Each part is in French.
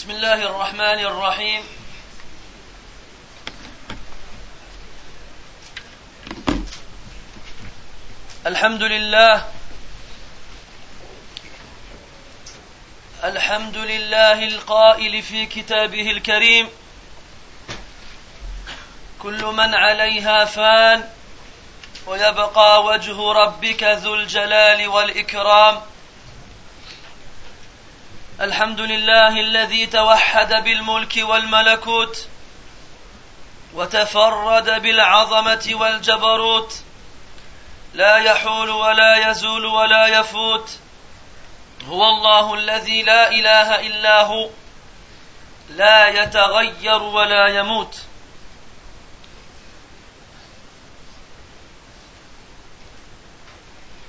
بسم الله الرحمن الرحيم. الحمد لله. الحمد لله القائل في كتابه الكريم. كل من عليها فان ويبقى وجه ربك ذو الجلال والإكرام. الحمد لله الذي توحد بالملك والملكوت وتفرد بالعظمة والجبروت لا يحول ولا يزول ولا يفوت هو الله الذي لا إله إلا هو لا يتغير ولا يموت.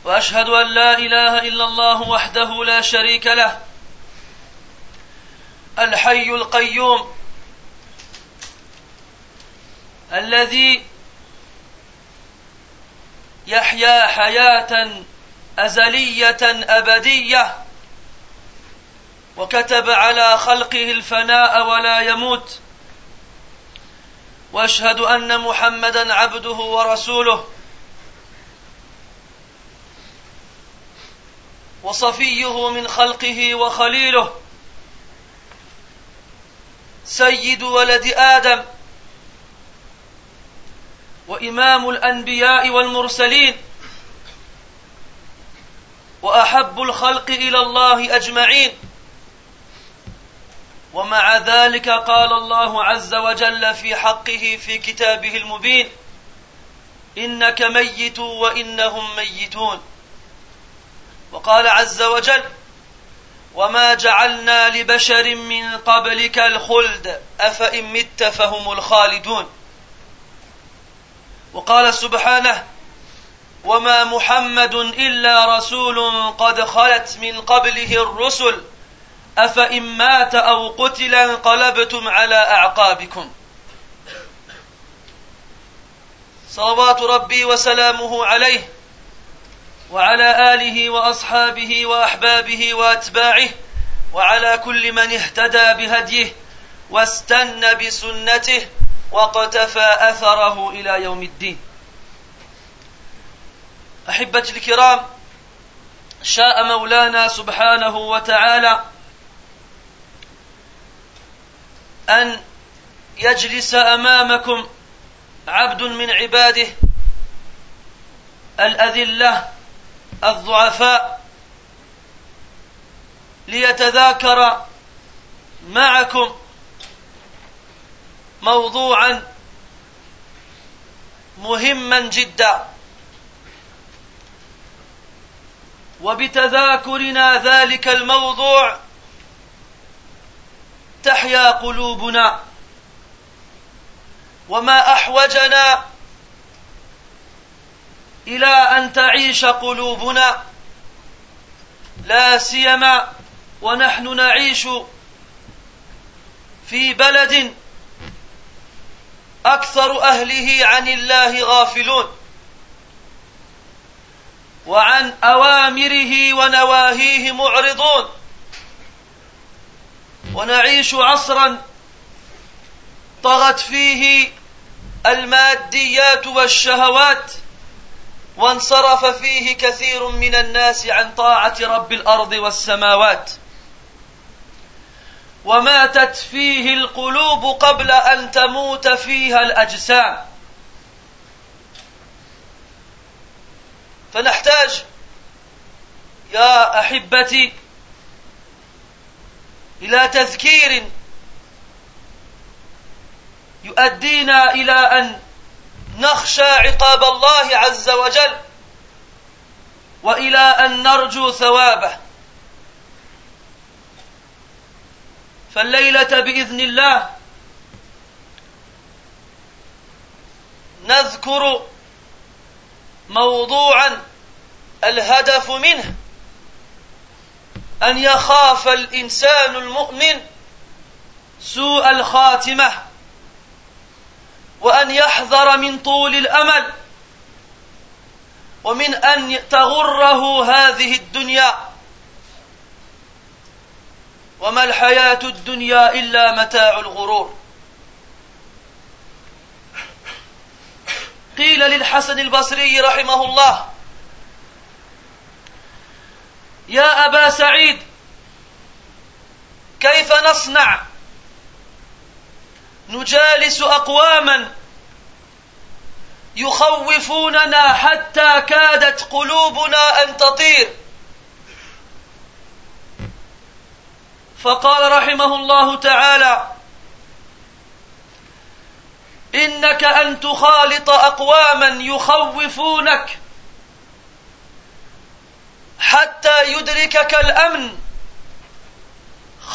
وأشهد أن لا إله إلا الله وحده لا شريك له الحي القيوم الذي يحيا حياة أزلية أبدية وكتب على خلقه الفناء ولا يموت وأشهد أن محمدا عبده ورسوله وصفيه من خلقه وخليله سيد ولد آدم. وإمام الأنبياء والمرسلين. وأحب الخلق إلى الله أجمعين. ومع ذلك قال الله عز وجل في حقه في كتابه المبين إنك ميت وإنهم ميتون. وقال عز وجل وما جعلنا لبشر من قبلك الخلد افان مت فهم الخالدون. وقال سبحانه وما محمد الا رسول قد خلت من قبله الرسل افان مات أو قتل انقلبتم على اعقابكم. صلوات ربي وسلامه عليه. وعلى آله وأصحابه وأحبابه وأتباعه وعلى كل من اهتدى بهديه واستنى بسنته واقتفى أثره إلى يوم الدين. أحبتي الكرام شاء مولانا سبحانه وتعالى أن يجلس أمامكم عبد من عباده الأذلة الضعفاء ليتذاكر معكم موضوعا مهما جدا. وبتذاكرنا ذلك الموضوع تحيا قلوبنا. وما أحوجنا إلى أن تعيش قلوبنا. لا سيما ونحن نعيش في بلد أكثر أهله عن الله غافلون وعن أوامره ونواهيه معرضون. ونعيش عصرا طغت فيه الماديات والشهوات. وانصرف فيه كثير من الناس عن طاعة رب الأرض والسماوات. وماتت فيه القلوب قبل أن تموت فيها الأجسام. فنحتاج يا أحبتي إلى تذكير يؤدينا إلى أن نخشى عقاب الله عز وجل وإلى أن نرجو ثوابه. فالليلة بإذن الله نذكر موضوعا الهدف منه أن يخاف الإنسان المؤمن سوء الخاتمة. وأن يحذر من طول الأمل ومن أن تغره هذه الدنيا. وما الحياة الدنيا إلا متاع الغرور. قيل للحسن البصري رحمه الله يا أبا سعيد كيف نصنع نجالس أقواما يخوفوننا حتى كادت قلوبنا أن تطير. فقال رحمه الله تعالى إنك أن تخالط أقواما يخوفونك حتى يدركك الأمن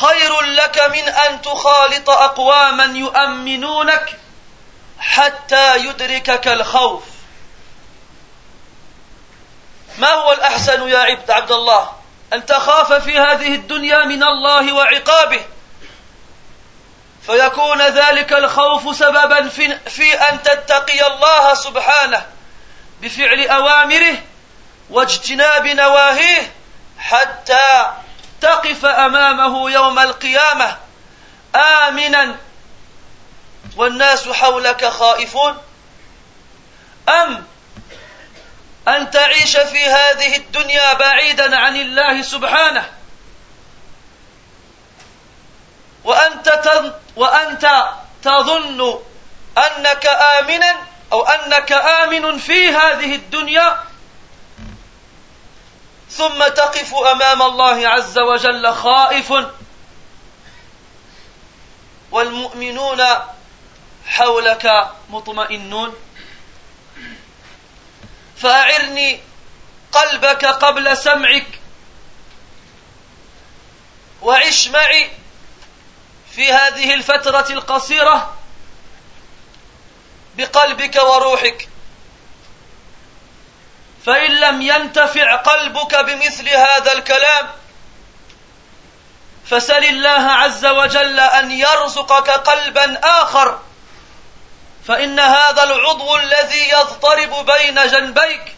خير لك من أن تخالط أقواما يؤمنونك حتى يدركك الخوف. ما هو الأحسن يا عبد عبد الله؟ أن تخاف في هذه الدنيا من الله وعقابه. فيكون ذلك الخوف سببا في, في أن تتقي الله سبحانه بفعل أوامره واجتناب نواهيه حتى تقف أمامه يوم القيامة آمنا. والناس حولك خائفون. أم أن تعيش في هذه الدنيا بعيدا عن الله سبحانه؟ وأنت وأنت تظن أنك آمنا أو أنك آمن في هذه الدنيا؟ ثم تقف أمام الله عز وجل خائف. والمؤمنون حولك مطمئنون. فأعرني قلبك قبل سمعك. وعش معي في هذه الفترة القصيرة بقلبك وروحك. فإن لم ينتفع قلبك بمثل هذا الكلام فسل الله عز وجل أن يرزقك قلبا آخر فإن هذا العضو الذي يضطرب بين جنبيك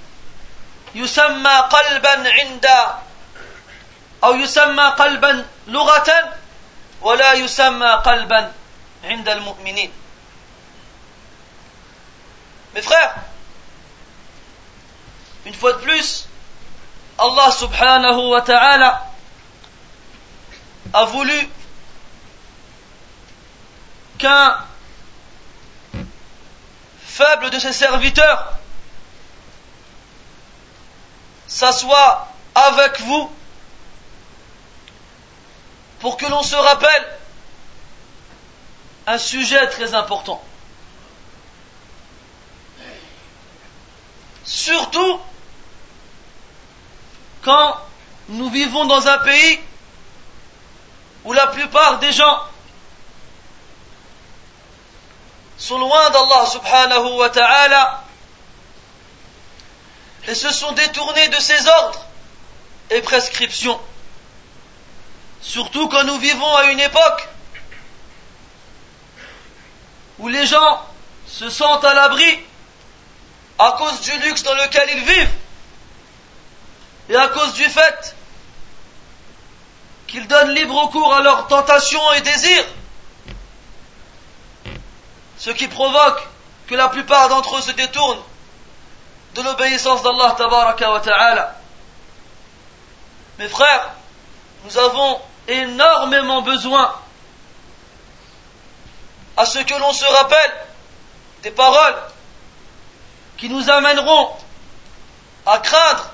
يسمى قلبا عند أو يسمى قلبا لغة ولا يسمى قلبا عند المؤمنين. Mes frères, Une fois de plus, Allah subhanahu wa ta'ala a voulu qu'un faible de ses serviteurs s'assoie avec vous pour que l'on se rappelle un sujet très important. Surtout quand nous vivons dans un pays où la plupart des gens sont loin d'Allah subhanahu wa ta'ala et se sont détournés de ses ordres et prescriptions. Surtout quand nous vivons à une époque où les gens se sentent à l'abri à cause du luxe dans lequel ils vivent et à cause du fait qu'ils donnent libre cours à leurs tentations et désirs, ce qui provoque que la plupart d'entre eux se détournent de l'obéissance d'Allah tabaraka wa ta'ala. Mes frères, nous avons énormément besoin à ce que l'on se rappelle des paroles qui nous amèneront à craindre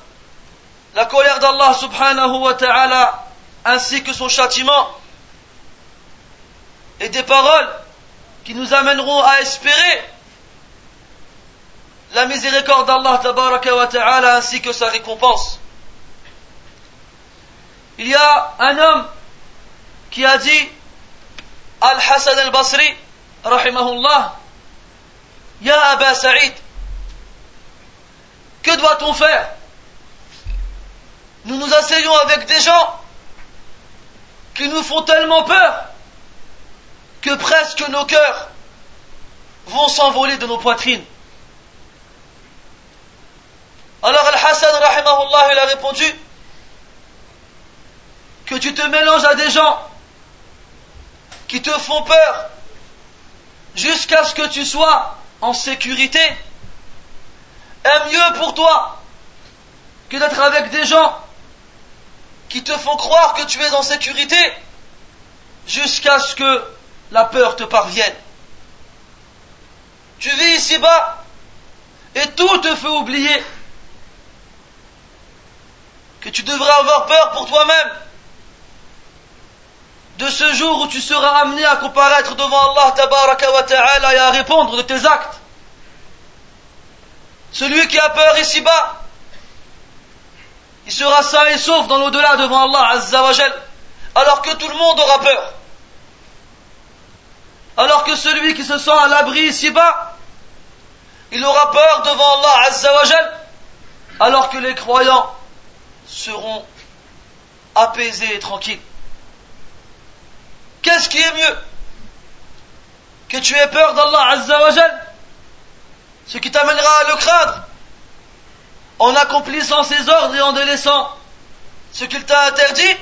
la colère d'Allah subhanahu wa ta'ala ainsi que son châtiment et des paroles qui nous amèneront à espérer la miséricorde d'Allah tabaraka wa ta'ala ainsi que sa récompense. Il y a un homme qui a dit Al-Hassan al-Basri rahimahullah Ya Aba Sa'id que doit-on faire? Nous nous asseyons avec des gens qui nous font tellement peur que presque nos cœurs vont s'envoler de nos poitrines. Alors Al-Hassan, rahimahullah, il a répondu que tu te mélanges à des gens qui te font peur jusqu'à ce que tu sois en sécurité est mieux pour toi que d'être avec des gens qui te font croire que tu es en sécurité jusqu'à ce que la peur te parvienne. Tu vis ici-bas et tout te fait oublier que tu devrais avoir peur pour toi-même de ce jour où tu seras amené à comparaître devant Allah tabaraka wa ta'ala et à répondre de tes actes. Celui qui a peur ici-bas, il sera sain et sauf dans l'au-delà devant Allah azza wa alors que tout le monde aura peur. Alors que celui qui se sent à l'abri ici-bas, il aura peur devant Allah azza wa alors que les croyants seront apaisés et tranquilles. Qu'est-ce qui est mieux Que tu aies peur d'Allah Azzawajal Ce qui t'amènera à le craindre en accomplissant ses ordres et en délaissant ce qu'il t'a interdit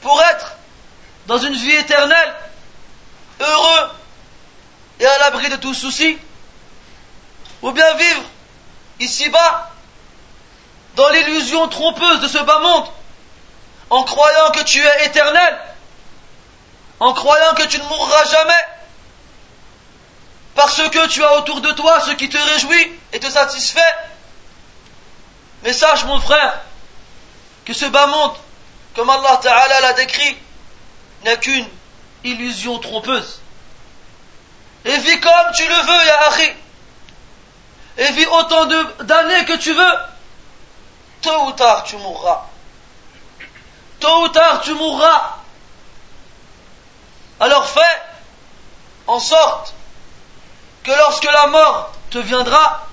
pour être dans une vie éternelle, heureux et à l'abri de tout souci, ou bien vivre ici-bas dans l'illusion trompeuse de ce bas monde en croyant que tu es éternel en croyant que tu ne mourras jamais, parce que tu as autour de toi ce qui te réjouit et te satisfait. Mais sache, mon frère, que ce bas monde, comme Allah Ta'ala l'a décrit, n'est qu'une illusion trompeuse. Et vis comme tu le veux, Ya. Et vis autant d'années que tu veux. Tôt ou tard, tu mourras. Tôt ou tard, tu mourras. Alors fais en sorte que lorsque la mort te viendra,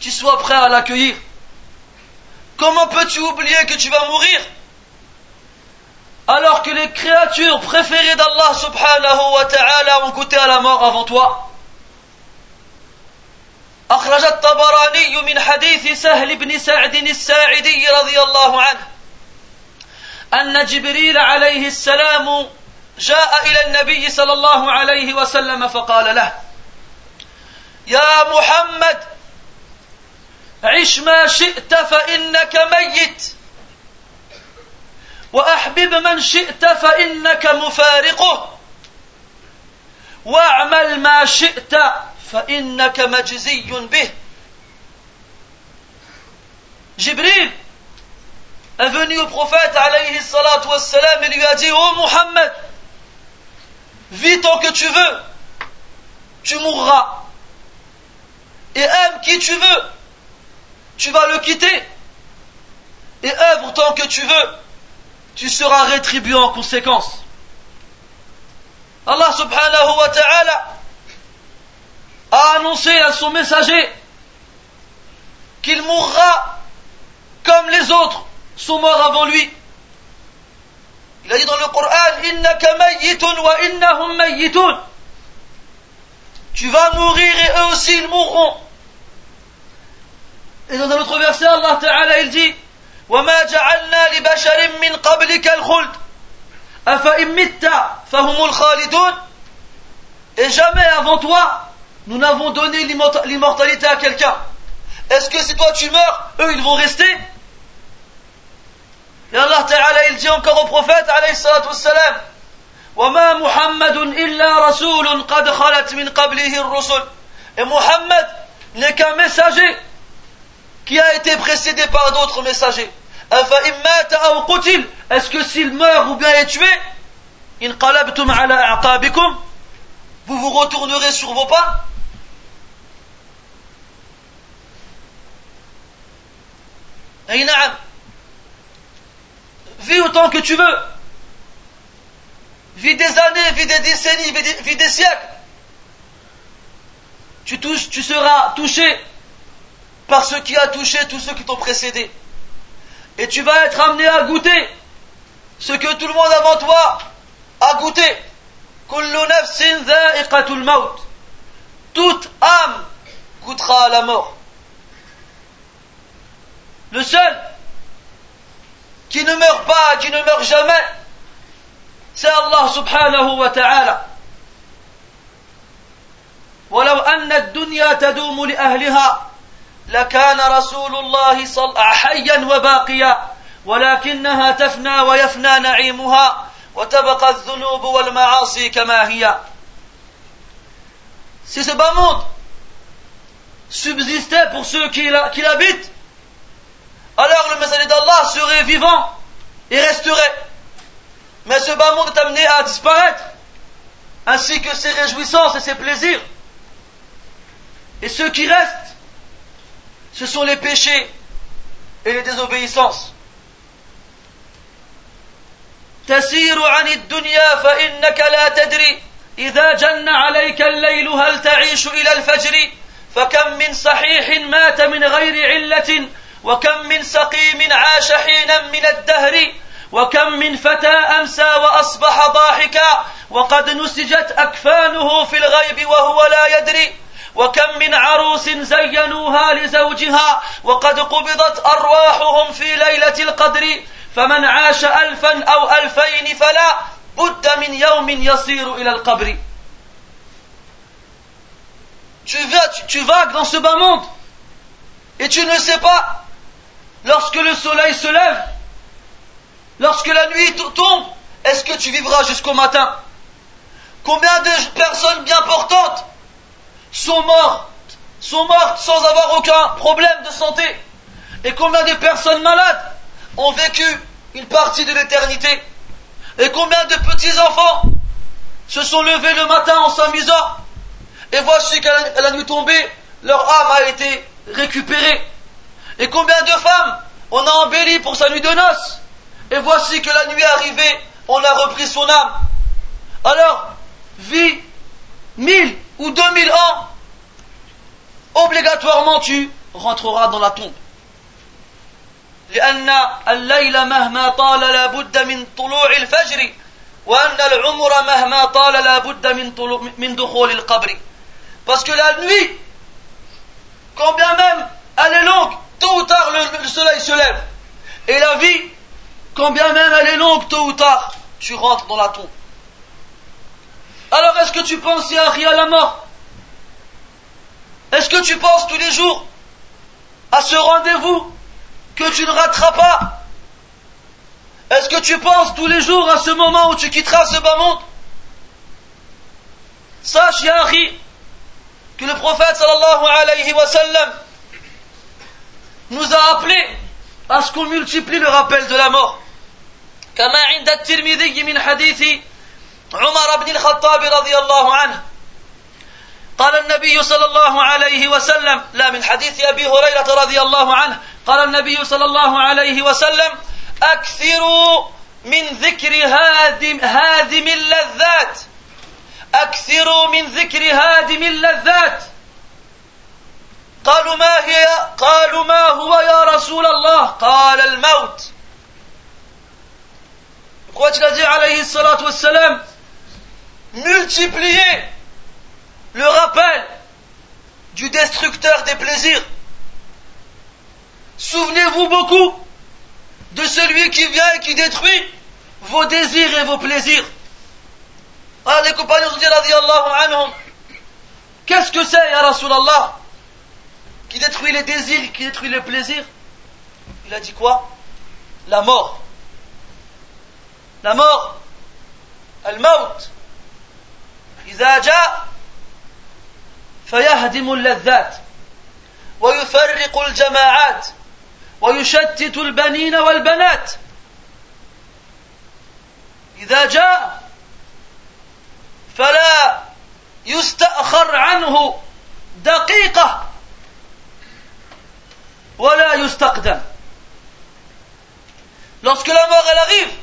tu sois prêt à l'accueillir. Comment peux-tu oublier que tu vas mourir alors que les créatures préférées d'Allah subhanahu wa ta'ala ont goûté à la mort avant toi أخرج الطبراني من حديث سهل بن سعد الساعدي رضي الله عنه أن جبريل عليه السلام جاء إلى النبي صلى الله عليه وسلم فقال له يا محمد عش ما شئت فإنك ميت وأحبب من شئت فإنك مفارقه واعمل ما شئت فإنك مجزي به Jibril est venu au prophète alayhi salatu wassalam et lui a dit Oh Muhammad vis tant que tu veux, tu mourras. Et aime qui tu veux, tu vas le quitter. Et œuvre tant que tu veux, tu seras rétribué en conséquence. Allah subhanahu wa ta'ala a annoncé à son messager qu'il mourra comme les autres sont morts avant lui. Il a dit dans le Coran, Tu vas mourir et eux aussi ils mourront. Et dans un autre verset, Allah Ta'ala il dit, وما جعلنا لبشر من قبلك الخلد أفإن مت فهم الخالدون Et jamais avant toi, nous n'avons donné l'immortalité à quelqu'un. Est-ce que si toi tu meurs, eux ils vont rester et Allah Ta'ala, il dit encore au prophète, alayhi salatu wassalam, وَمَا مُحَمَّدٌ إِلَّا رَسُولٌ قَدْ خَلَتْ مِنْ قَبْلِهِ الرُّسُلُ Et Muhammad n'est qu'un messager qui a été précédé par d'autres messagers. Est-ce que s'il meurt ou bien est tué, vous vous retournerez sur vos pas? Eh, vis autant que tu veux. Vis des années, vis des décennies, vis des, siècles. Tu seras touché par ce qui a touché tous ceux qui t'ont précédé. Et tu vas être amené à goûter ce que tout le monde avant toi a goûté. Toute âme goûtera à la mort. Le seul qui ne meurt pas, qui ne meurt jamais, c'est Allah subhanahu wa ta'ala. ولو أن الدنيا تدوم لأهلها لكان رسول الله صل حيا وباقيا ولكنها تفنى ويفنى نعيمها وتبقى الذنوب والمعاصي كما هي Si ce bas monde subsistait pour ceux qui l'habitent, alors le messager d'Allah serait vivant et resterait. Mais ce bas monde est amené à disparaître, ainsi que ses réjouissances et ses plaisirs. Et ceux qui restent, ce sont les péchés et les désobéissances. تسير عن الدنيا فإنك لا تدري إذا جن عليك الليل هل تعيش إلى الفجر فكم من صحيح مات من غير علة وكم من سقيم عاش حينا من الدهر وكم من فتى أمسى وأصبح ضاحكا وقد نسجت أكفانه في الغيب وهو لا يدري وكم من عروس زينوها لزوجها وقد قبضت أرواحهم في ليلة القدر فمن عاش ألفا أو ألفين فلا بد من يوم يصير إلى القبر tu, vas, tu, tu vagues dans ce bas monde et tu ne sais pas lorsque le soleil se lève lorsque la nuit tombe est-ce que tu vivras jusqu'au matin combien de personnes bien portantes sont mortes sont mortes sans avoir aucun problème de santé et combien de personnes malades ont vécu une partie de l'éternité? Et combien de petits enfants se sont levés le matin en s'amusant? Et voici qu'à la nuit tombée, leur âme a été récupérée. Et combien de femmes on a embelli pour sa nuit de noces? Et voici que la nuit arrivée, on a repris son âme. Alors, vis mille ou deux mille ans, obligatoirement tu rentreras dans la tombe. لأن الليل مهما طال لا بد من طلوع الفجر وأن العمر مهما طال لا بد من, طلوع من دخول القبر Parce que la nuit, quand bien même elle est longue, tôt ou tard le, le soleil se lève. Et la vie, quand bien même elle est longue, tôt ou tard, tu rentres dans la tombe. Alors est-ce que tu penses, Yahri, à la mort Est-ce que tu penses tous les jours à ce rendez-vous que tu ne rateras pas Est-ce que tu penses tous les jours à ce moment où tu quitteras ce bas monde Sache, Yahri, que le prophète sallallahu alayhi wa sallam nous a appelé à ce qu'on multiplie le rappel de la mort. كما عند الترمذي من حديث عمر بن الخطاب رضي الله عنه قال النبي صلى الله عليه وسلم لا من حديث أبي هريرة رضي الله عنه قال النبي صلى الله عليه وسلم أكثروا من ذكر هادم هادم اللذات. أكثروا من ذكر هادم اللذات. قالوا ما هي قالوا ما هو يا رسول الله؟ قال الموت. Quoi-il a dit alayhi salatu wassalam Multipliez le rappel du destructeur des plaisirs. Souvenez-vous beaucoup de celui qui vient et qui détruit vos désirs et vos plaisirs. Alors les compagnons ont dit, anhum, qu'est-ce que c'est, Ya Rasulallah, qui détruit les désirs, qui détruit les plaisirs Il a dit quoi La mort. La mort. Al-maut. إذا جاء فيهدم اللذات ويفرق الجماعات ويشتت البنين والبنات إذا جاء فلا يستأخر عنه دقيقة ولا يستقدم Lorsque la mort elle arrive,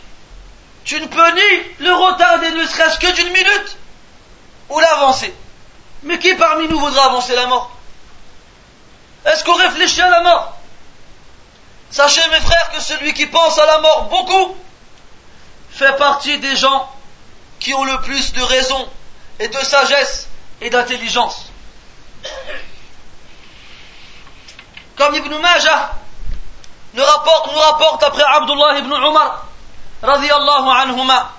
tu ne peux ni le retarder ne serait-ce que d'une minute ou l'avancer. Mais qui parmi nous voudra avancer la mort Est-ce qu'on réfléchit à la mort Sachez mes frères que celui qui pense à la mort beaucoup fait partie des gens qui ont le plus de raison et de sagesse et d'intelligence. Comme Ibn Majah nous rapporte, nous rapporte après Abdullah ibn Umar, radiallahu anhuma,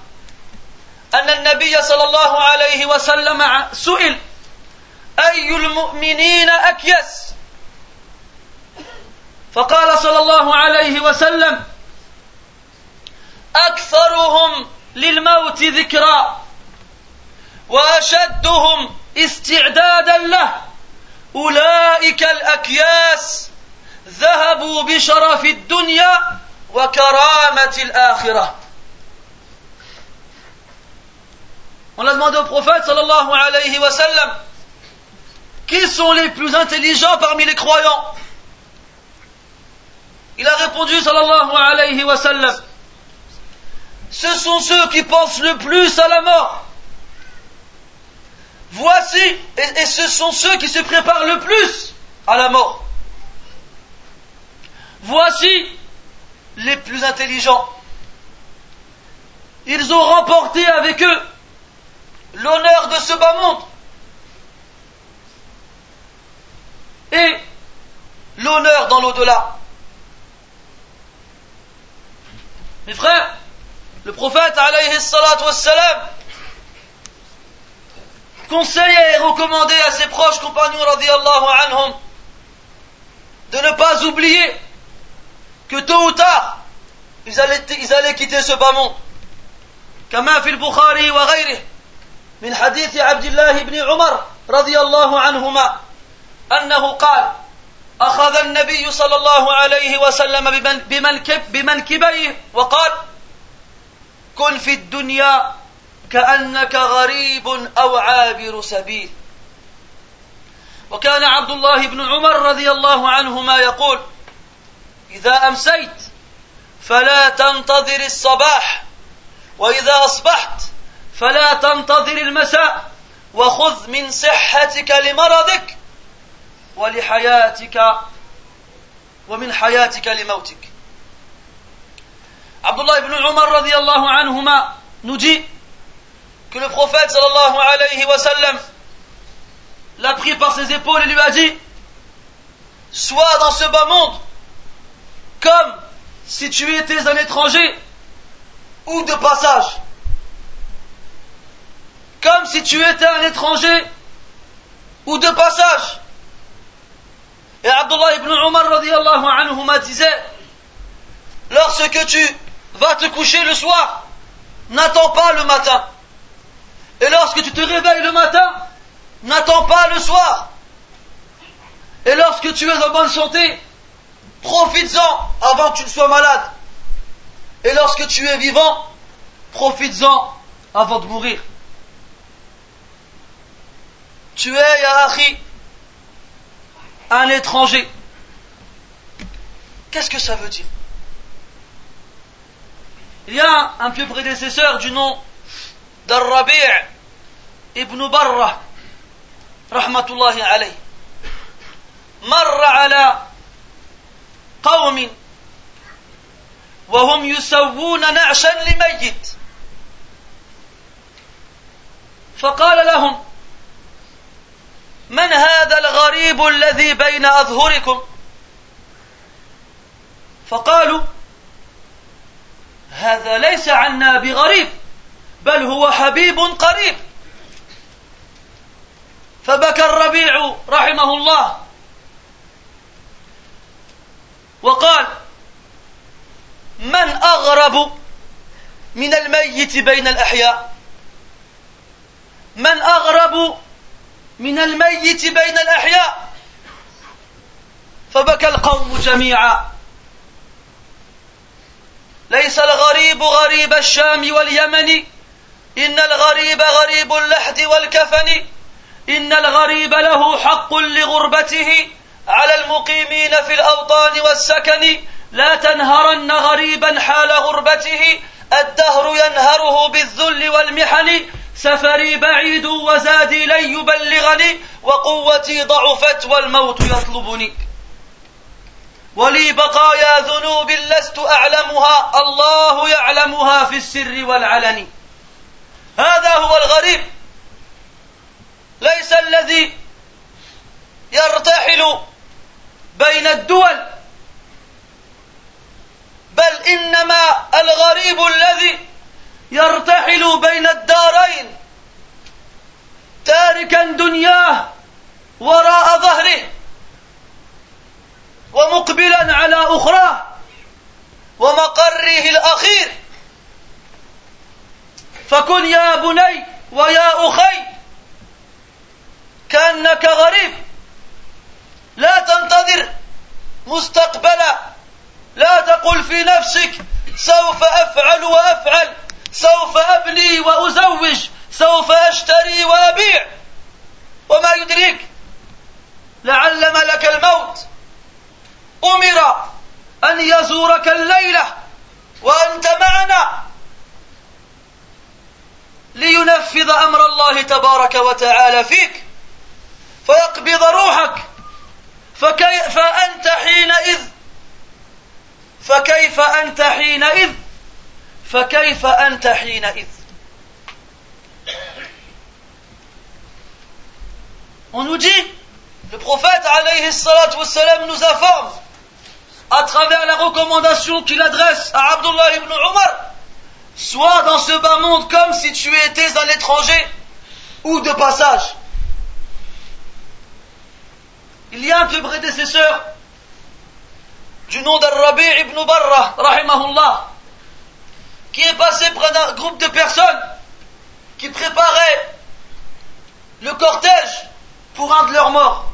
أن النبي صلى الله عليه وسلم سئل أي المؤمنين أكيس فقال صلى الله عليه وسلم أكثرهم للموت ذكرا وأشدهم استعدادا له. أولئك الأكياس ذهبوا بشرف الدنيا وكرامة الآخرة. On a demandé au prophète sallallahu alayhi wa sallam qui sont les plus intelligents parmi les croyants Il a répondu sallallahu alayhi wa sallam ce sont ceux qui pensent le plus à la mort. Voici, et, ce sont ceux qui se préparent le plus à la mort. Voici les plus intelligents. Ils ont remporté avec eux l'honneur de ce bas monde et l'honneur dans l'au-delà. Mes frères, le prophète alayhi wassalam conseillait et recommandait à ses proches compagnons radiallahu anhum de ne pas oublier que tôt ou tard ils allaient, ils allaient quitter ce bas monde كما في البخاري وغيره من حديث عبد الله بن عمر رضي الله عنهما أنه قال أخذ النبي صلى الله عليه وسلم بمنكبيه وقال كن في الدنيا كأنك غريب أو عابر سبيل. وكان عبد الله بن عمر رضي الله عنهما يقول إذا أمسيت فلا تنتظر الصباح وإذا أصبحت فلا تنتظر المساء وخذ من صحتك لمرضك ولحياتك ومن حياتك لموتك Abdullah ibn Umar radiallahu anhuma nous dit que le prophète sallallahu alayhi wa sallam l'a pris par ses épaules et lui a dit Sois dans ce bas monde comme si tu étais un étranger ou de passage. Comme si tu étais un étranger ou de passage. Et Abdullah ibn Umar radiallahu anhuma disait Lorsque tu va te coucher le soir, n'attends pas le matin. Et lorsque tu te réveilles le matin, n'attends pas le soir. Et lorsque tu es en bonne santé, profites-en avant que tu ne sois malade. Et lorsque tu es vivant, profites-en avant de mourir. Tu es, Ya un étranger. Qu'est-ce que ça veut dire il y a un peu prédécesseur du nom d'Al-Rabi' ibn Barra, rahmatullahi alayh. مر على قوم وهم يسوون نعشا لميت فقال لهم من هذا الغريب الذي بين أظهركم؟ فقالوا هذا ليس عنا بغريب بل هو حبيب قريب. فبكى الربيع رحمه الله. وقال من أغرب من الميت بين الأحياء؟ من أغرب من الميت بين الأحياء. فبكى القوم جميعا. ليس الغريب غريب الشام واليمن. إن الغريب غريب اللحد والكفن. إن الغريب له حق لغربته. على المقيمين في الأوطان والسكن. لا تنهرن غريبا حال غربته. الدهر ينهره بالذل والمحن. سفري بعيد وزادي لن يبلغني وقوتي ضعفت والموت يطلبني. ولي بقايا ذنوب لست أعلمها الله يعلمها في السر والعلن. هذا هو الغريب. ليس الذي يرتحل بين الدول بل إنما الغريب الذي يرتحل بين الدارين تاركا دنياه وراء ظهره ومقبلا على أخراه ومقره الأخير. فكن يا بني ويا أخي كأنك غريب. لا تنتظر مستقبلا. لا تقل في نفسك سوف أفعل وأفعل. سوف أبني وأزوج سوف أشتري وأبيع. وما يدريك لعل ملك الموت أمر أن يزورك الليلة وأنت معنا. لينفذ أمر الله تبارك وتعالى فيك فيقبض روحك فكيف أنت حينئذ؟ فكيف أنت حينئذ؟ فكيف أنت حينئذ On nous dit, le prophète alayhi wassalam, nous informe à travers la recommandation qu'il adresse à Abdullah ibn Omar Sois dans ce bas monde comme si tu étais à l'étranger ou de passage. Il y a un peu prédécesseur du nom d'Al-Rabi ibn Barra, rahimahullah, qui est passé près d'un groupe de personnes qui préparaient le cortège pour un de leurs morts.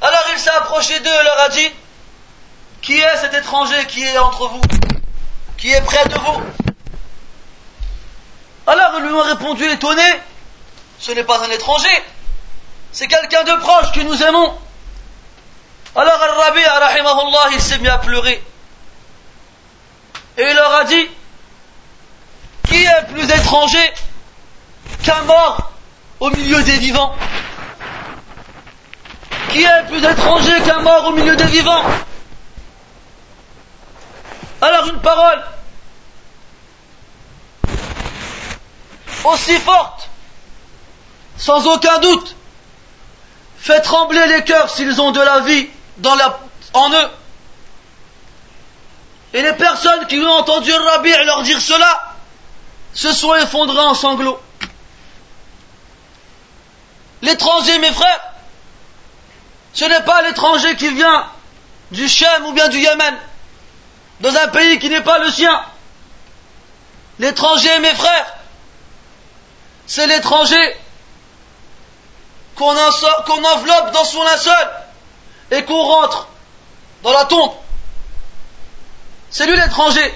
Alors il s'est approché d'eux et leur a dit Qui est cet étranger qui est entre vous Qui est près de vous? Alors ils lui ont répondu étonné Ce n'est pas un étranger, c'est quelqu'un de proche que nous aimons. Alors Al-Rabi, il s'est mis à pleurer. Et il leur a dit Qui est plus étranger qu'un mort au milieu des vivants? Qui est plus étranger qu'un mort au milieu des vivants? Alors une parole aussi forte, sans aucun doute, fait trembler les cœurs s'ils ont de la vie en eux. Et les personnes qui ont entendu le rabbi leur dire cela se sont effondrées en sanglots. L'étranger, mes frères, ce n'est pas l'étranger qui vient du Shem ou bien du Yémen, dans un pays qui n'est pas le sien. L'étranger, mes frères, c'est l'étranger qu'on enveloppe dans son linceul et qu'on rentre dans la tombe. C'est lui l'étranger.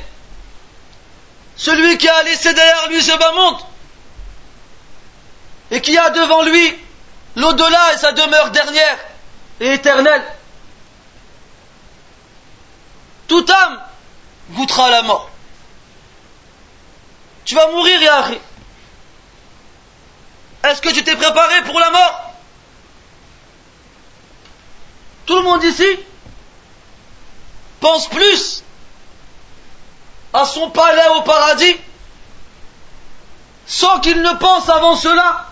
Celui qui a laissé derrière lui ce bas monde et qui a devant lui l'au-delà et sa demeure dernière et éternel. Toute âme goûtera la mort. Tu vas mourir, Yahri. Est-ce que tu t'es préparé pour la mort? Tout le monde ici pense plus à son palais au paradis sans qu'il ne pense avant cela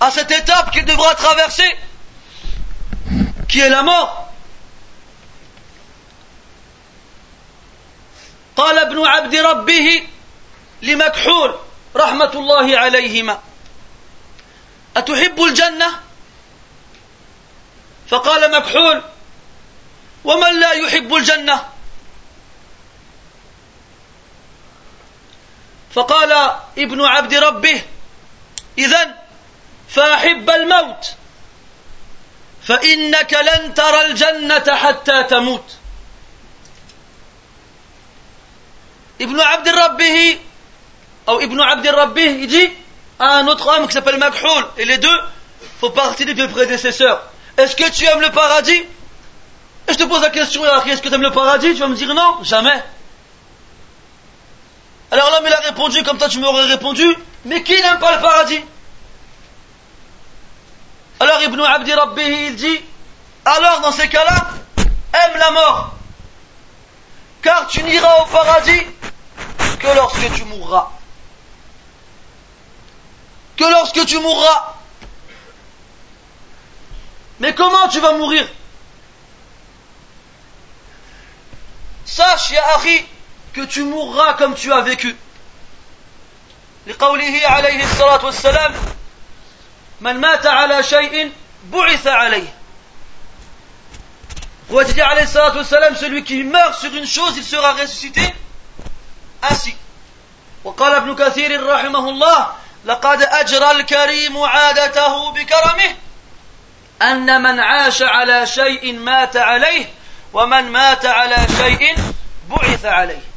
à cette étape qu'il devra traverser qui est la mort. قال ابن عبد ربه لمكحول رحمة الله عليهما أتحب الجنة فقال مكحول ومن لا يحب الجنة فقال ابن عبد ربه إذن فأحب الموت فإنك لن ترى الجنة حتى تموت Ibn Abd Rabbih, ou Ibn Abd Rabbih, il dit à un autre homme qui s'appelle Makhoul, et les deux font partie des deux prédécesseurs. Est-ce que tu aimes le paradis Et je te pose la question, est-ce que tu aimes le paradis Tu vas me dire non, jamais. Alors l'homme il a répondu comme toi tu m'aurais répondu, mais qui n'aime pas le paradis? Alors Ibn Abdi Rabbi, il dit, alors dans ces cas-là, aime la mort, car tu n'iras au paradis que lorsque tu mourras. Que lorsque tu mourras. Mais comment tu vas mourir? Sache, ya que tu mourras comme tu as vécu. لقوله عليه الصلاة والسلام من مات على شيء بعث عليه Prophète alayhi salatu wassalam, celui qui meurt sur une chose, il sera ressuscité ainsi. وقال ابن كثير رحمه الله لقد أجرى الكريم عادته بكرمه أن من عاش على شيء مات عليه ومن مات على شيء بعث عليه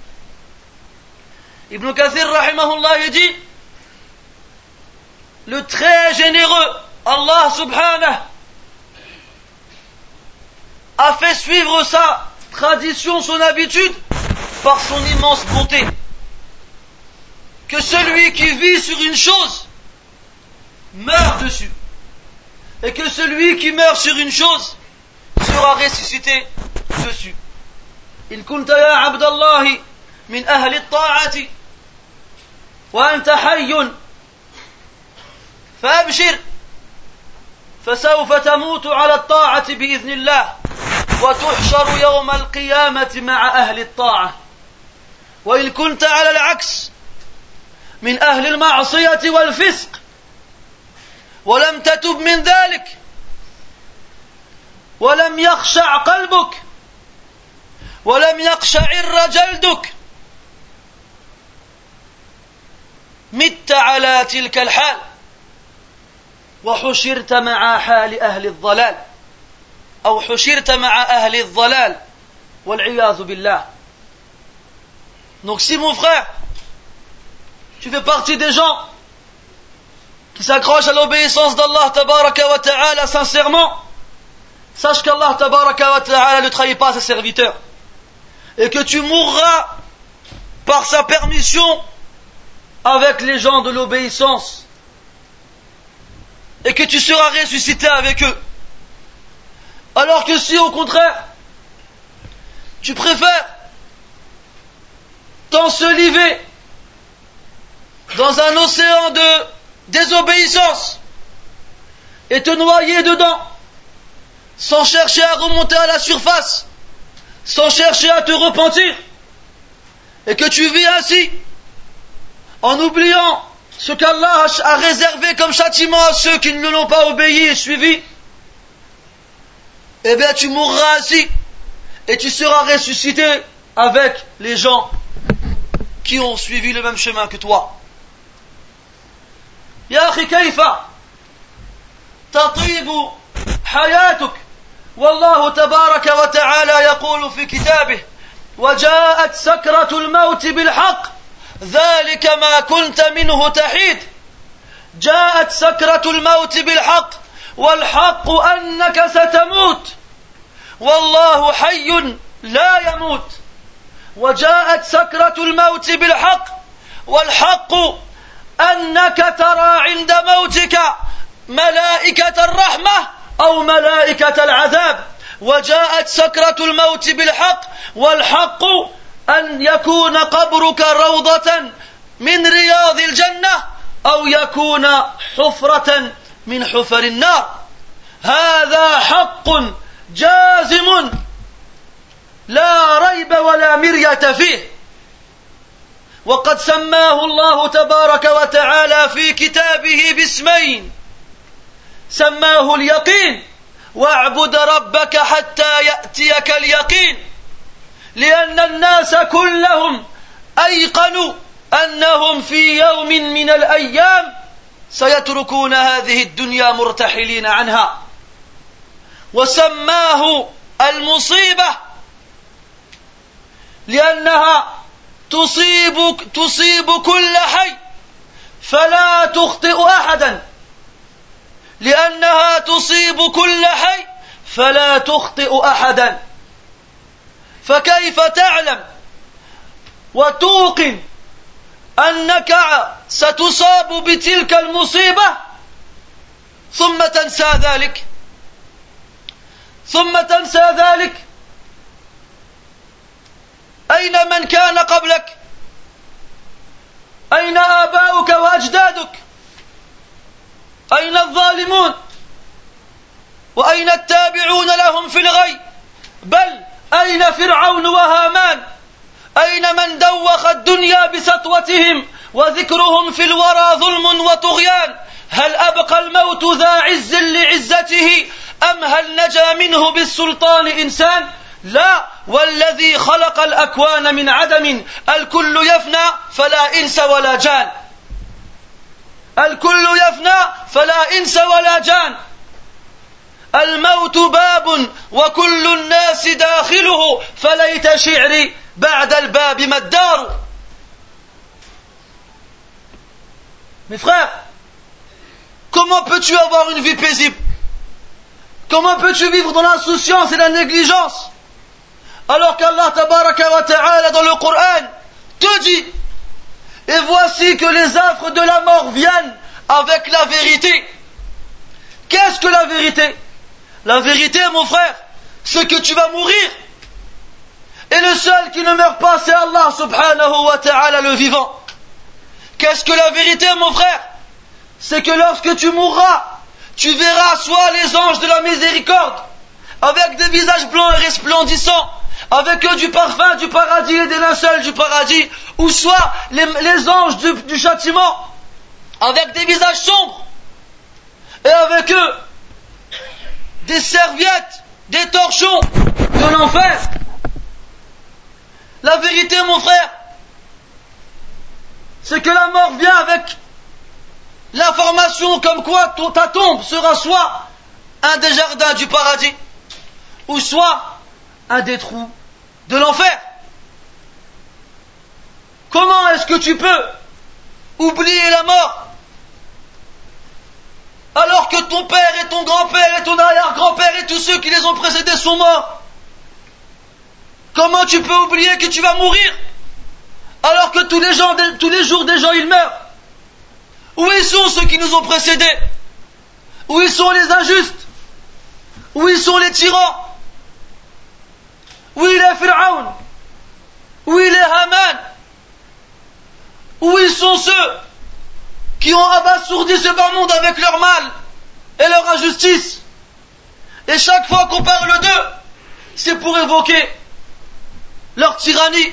Ibn Kathir rahimahullah dit le très généreux Allah subhanahu a fait suivre sa tradition, son habitude par son immense bonté. Que celui qui vit sur une chose meurt dessus. Et que celui qui meurt sur une chose sera ressuscité dessus. إن كنت يا عبد الله من أهل الطاعة وأنت حي. فأبشر. فسوف تموت على الطاعة بإذن الله. وتحشر يوم القيامة مع أهل الطاعة. وإن كنت على العكس من أهل المعصية والفسق. ولم تتب من ذلك. ولم يخشع قلبك. ولم يقشعر جلدك. مت على تلك الحال وحشرت مع حال أهل الضلال أو حشرت مع أهل الضلال والعياذ بالله Donc si mon frère, tu fais partie des gens qui s'accrochent à l'obéissance d'Allah tabaraka wa ta'ala sincèrement, sache qu'Allah tabaraka wa ta'ala ne trahit pas ses serviteurs. Et que tu mourras par sa permission avec les gens de l'obéissance. Et que tu seras ressuscité avec eux. Alors que si au contraire, tu préfères t'enseliver dans un océan de désobéissance et te noyer dedans, sans chercher à remonter à la surface, sans chercher à te repentir, et que tu vis ainsi, en oubliant ce qu'Allah a réservé comme châtiment à ceux qui ne l'ont pas obéi et suivi, eh bien tu mourras ainsi et tu seras ressuscité avec les gens qui ont suivi le même chemin que toi. يا أخي كيف تطيب حياتك والله تبارك وتعالى يقول في كتابه وجاءت سكرة الموت بالحق ذلك ما كنت منه تحيد. جاءت سكرة الموت بالحق والحق أنك ستموت. والله حي لا يموت. وجاءت سكرة الموت بالحق والحق أنك ترى عند موتك ملائكة الرحمة أو ملائكة العذاب. وجاءت سكرة الموت بالحق والحق أن يكون قبرك روضة من رياض الجنة أو يكون حفرة من حفر النار. هذا حق جازم لا ريب ولا مرية فيه. وقد سماه الله تبارك وتعالى في كتابه باسمين. سماه اليقين. واعبد ربك حتى يأتيك اليقين. لأن الناس كلهم أيقنوا أنهم في يوم من الأيام سيتركون هذه الدنيا مرتحلين عنها. وسماه المصيبة لأنها تصيب تصيب كل حي فلا تخطئ أحدا. لأنها تصيب كل حي فلا تخطئ أحدا. فكيف تعلم وتوقن أنك ستصاب بتلك المصيبة ثم تنسى ذلك؟ ثم تنسى ذلك؟ أين من كان قبلك؟ أين آباؤك وأجدادك؟ أين الظالمون؟ وأين التابعون لهم في الغي؟ بل أين فرعون وهامان؟ أين من دوخ الدنيا بسطوتهم وذكرهم في الورى ظلم وطغيان؟ هل أبقى الموت ذا عز لعزته؟ أم هل نجا منه بالسلطان إنسان؟ لا والذي خلق الأكوان من عدم الكل يفنى فلا إنس ولا جان. الكل يفنى فلا إنس ولا جان. الموت باب وكل الناس داخله فليت شعري بعد الباب ما الدار Mes frères, comment peux-tu avoir une vie paisible Comment peux-tu vivre dans l'insouciance et la négligence Alors qu'Allah ta'ala dans le Coran te dit Et voici que les affres de la mort viennent avec la vérité. Qu'est-ce que la vérité La vérité, mon frère, c'est que tu vas mourir. Et le seul qui ne meurt pas, c'est Allah subhanahu wa ta'ala le vivant. Qu'est-ce que la vérité, mon frère? C'est que lorsque tu mourras, tu verras soit les anges de la miséricorde, avec des visages blancs et resplendissants, avec eux du parfum du paradis et des linceuls du paradis, ou soit les, anges du, du châtiment, avec des visages sombres, et avec eux des serviettes, des torchons de l'enfer. La vérité, mon frère, c'est que la mort vient avec l'information comme quoi ta tombe sera soit un des jardins du paradis, ou soit un des trous de l'enfer. Comment est-ce que tu peux oublier la mort alors que ton père et ton grand-père et ton arrière-grand-père et tous ceux qui les ont précédés sont morts. Comment tu peux oublier que tu vas mourir alors que tous les, jours des gens ils meurent? Où ils sont ceux qui nous ont précédés? Où ils sont les injustes? Où ils sont les tyrans? Où il est Pharaon? Où il est Haman? Où ils sont ceux qui ont abasourdi ce bas monde avec leur mal et leur injustice Et chaque fois qu'on parle d'eux, c'est pour évoquer leur tyrannie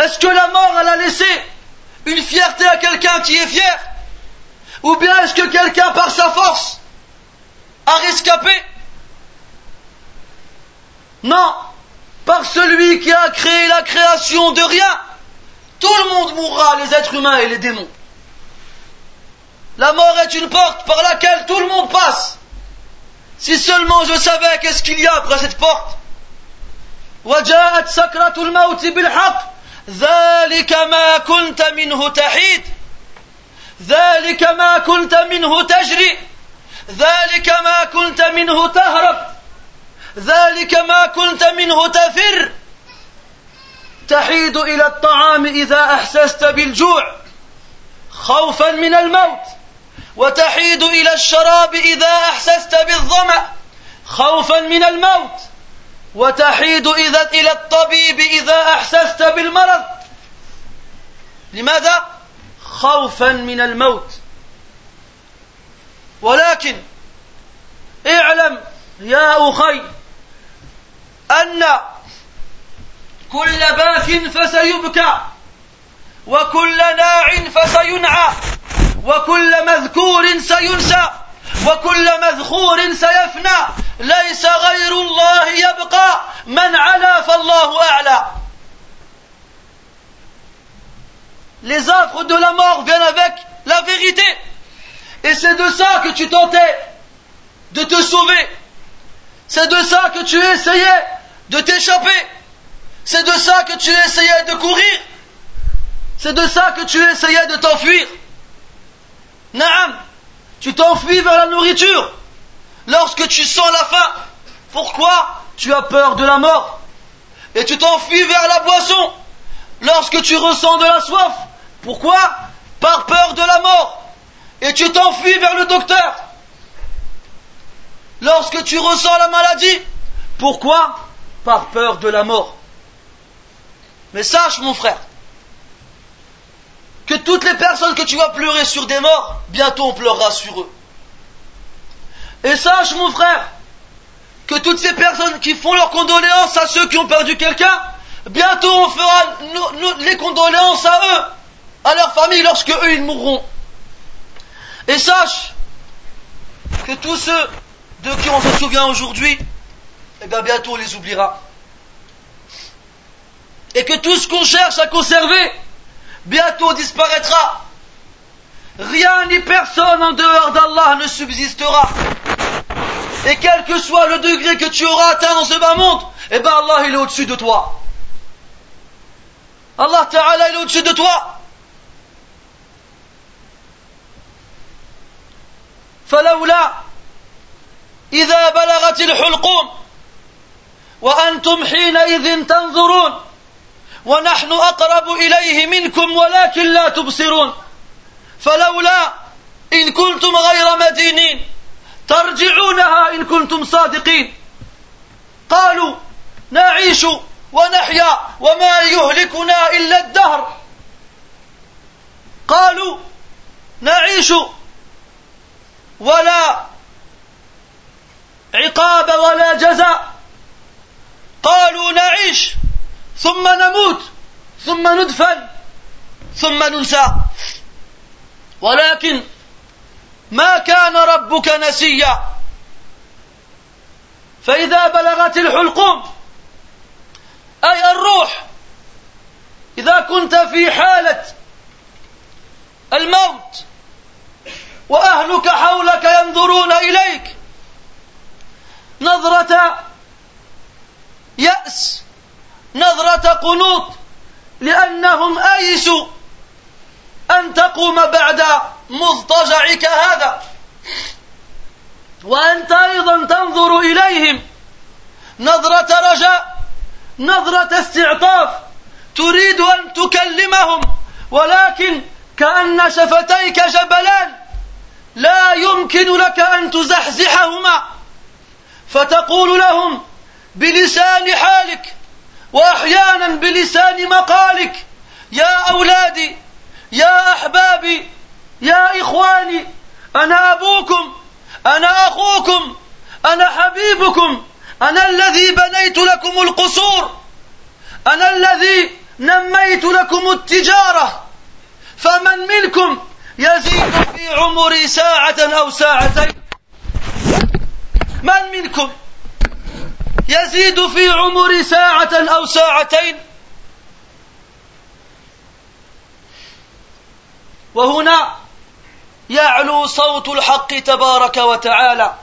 est-ce que la mort, elle a laissé une fierté à quelqu'un qui est fier? Ou bien est-ce que quelqu'un, par sa force, a rescapé? Non, par celui qui a créé la création de rien. Tout le monde mourra, les êtres humains et les démons. La mort est une porte par laquelle tout le monde passe. Si seulement je savais qu'est-ce qu'il y a après cette porte. ذلك ما كنت منه تحيد. ذلك ما كنت منه تجري. ذلك ما كنت منه تهرب. ذلك ما كنت منه تفر. تحيد إلى الطعام إذا أحسست بالجوع. خوفا من الموت. وتحيد إلى الشراب إذا أحسست بالظمأ خوفا من الموت. وتحيد إذا إلى الطبيب إذا أحسست بالمرض. لماذا؟ خوفا من الموت. ولكن اعلم يا أخي أن كل باك فسيبكى وكل ناع فسينعى. وكل مذكور سينسى وكل مذخور سيفنى ليس غير الله يبقى من علا فالله أعلى Les affres de la mort viennent avec la vérité. Et c'est de ça que tu tentais de te sauver. C'est de ça que tu essayais de t'échapper. C'est de ça que tu essayais de courir. C'est de ça que tu essayais de t'enfuir. Naam. Tu t'enfuis vers la nourriture. Lorsque tu sens la faim, pourquoi Tu as peur de la mort? Et tu t'enfuis vers la boisson. Lorsque tu ressens de la soif, pourquoi? Par peur de la mort. Et tu t'enfuis vers le docteur. Lorsque tu ressens la maladie, pourquoi? Par peur de la mort. Mais sache, mon frère, que toutes les personnes que tu vas pleurer sur des morts, bientôt on pleurera sur eux. Et sache mon frère, que toutes ces personnes qui font leurs condoléances à ceux qui ont perdu quelqu'un, bientôt on fera les condoléances à eux. à leur famille lorsque eux ils mourront. Et sache que tous ceux de qui on se souvient aujourd'hui, eh bien bientôt on les oubliera. Et que tout ce qu'on cherche à conserver, bientôt disparaîtra. Rien ni personne en dehors d'Allah ne subsistera. Et quel que soit le degré que tu auras atteint dans ce bas monde, eh bien Allah il est au-dessus de toi. Allah Ta'ala il est au-dessus de toi. فلولا إذا بلغت الحلقوم وأنتم حينئذ تنظرون ونحن أقرب إليه منكم ولكن لا تبصرون. فلولا إن كنتم غير مدينين ترجعونها إن كنتم صادقين. قالوا نعيش ونحيا وما يهلكنا إلا الدهر. قالوا نعيش ولا عقاب ولا جزاء. قالوا نعيش ثم نموت ثم ندفن ثم ننسى. ولكن ما كان ربك نسيا. فإذا بلغت الحلقوم أي الروح إذا كنت في حالة الموت وأهلك حولك ينظرون إليك نظرة يأس نظرة قنوط. لأنهم أيسوا أن تقوم بعد مضطجعك هذا. وأنت أيضا تنظر إليهم. نظرة رجاء نظرة استعطاف. تريد أن تكلمهم ولكن كأن شفتيك جبلان. لا يمكن لك أن تزحزحهما. فتقول لهم بلسان حالك وأحيانا بلسان مقالك يا أولادي يا أحبابي يا إخواني أنا أبوكم أنا أخوكم أنا حبيبكم أنا الذي بنيت لكم القصور أنا الذي نميت لكم التجارة فمن منكم يزيد في عمري ساعة أو ساعتين؟ من منكم؟ يزيد في عمري ساعة أو ساعتين. وهنا يعلو صوت الحق تبارك وتعالى.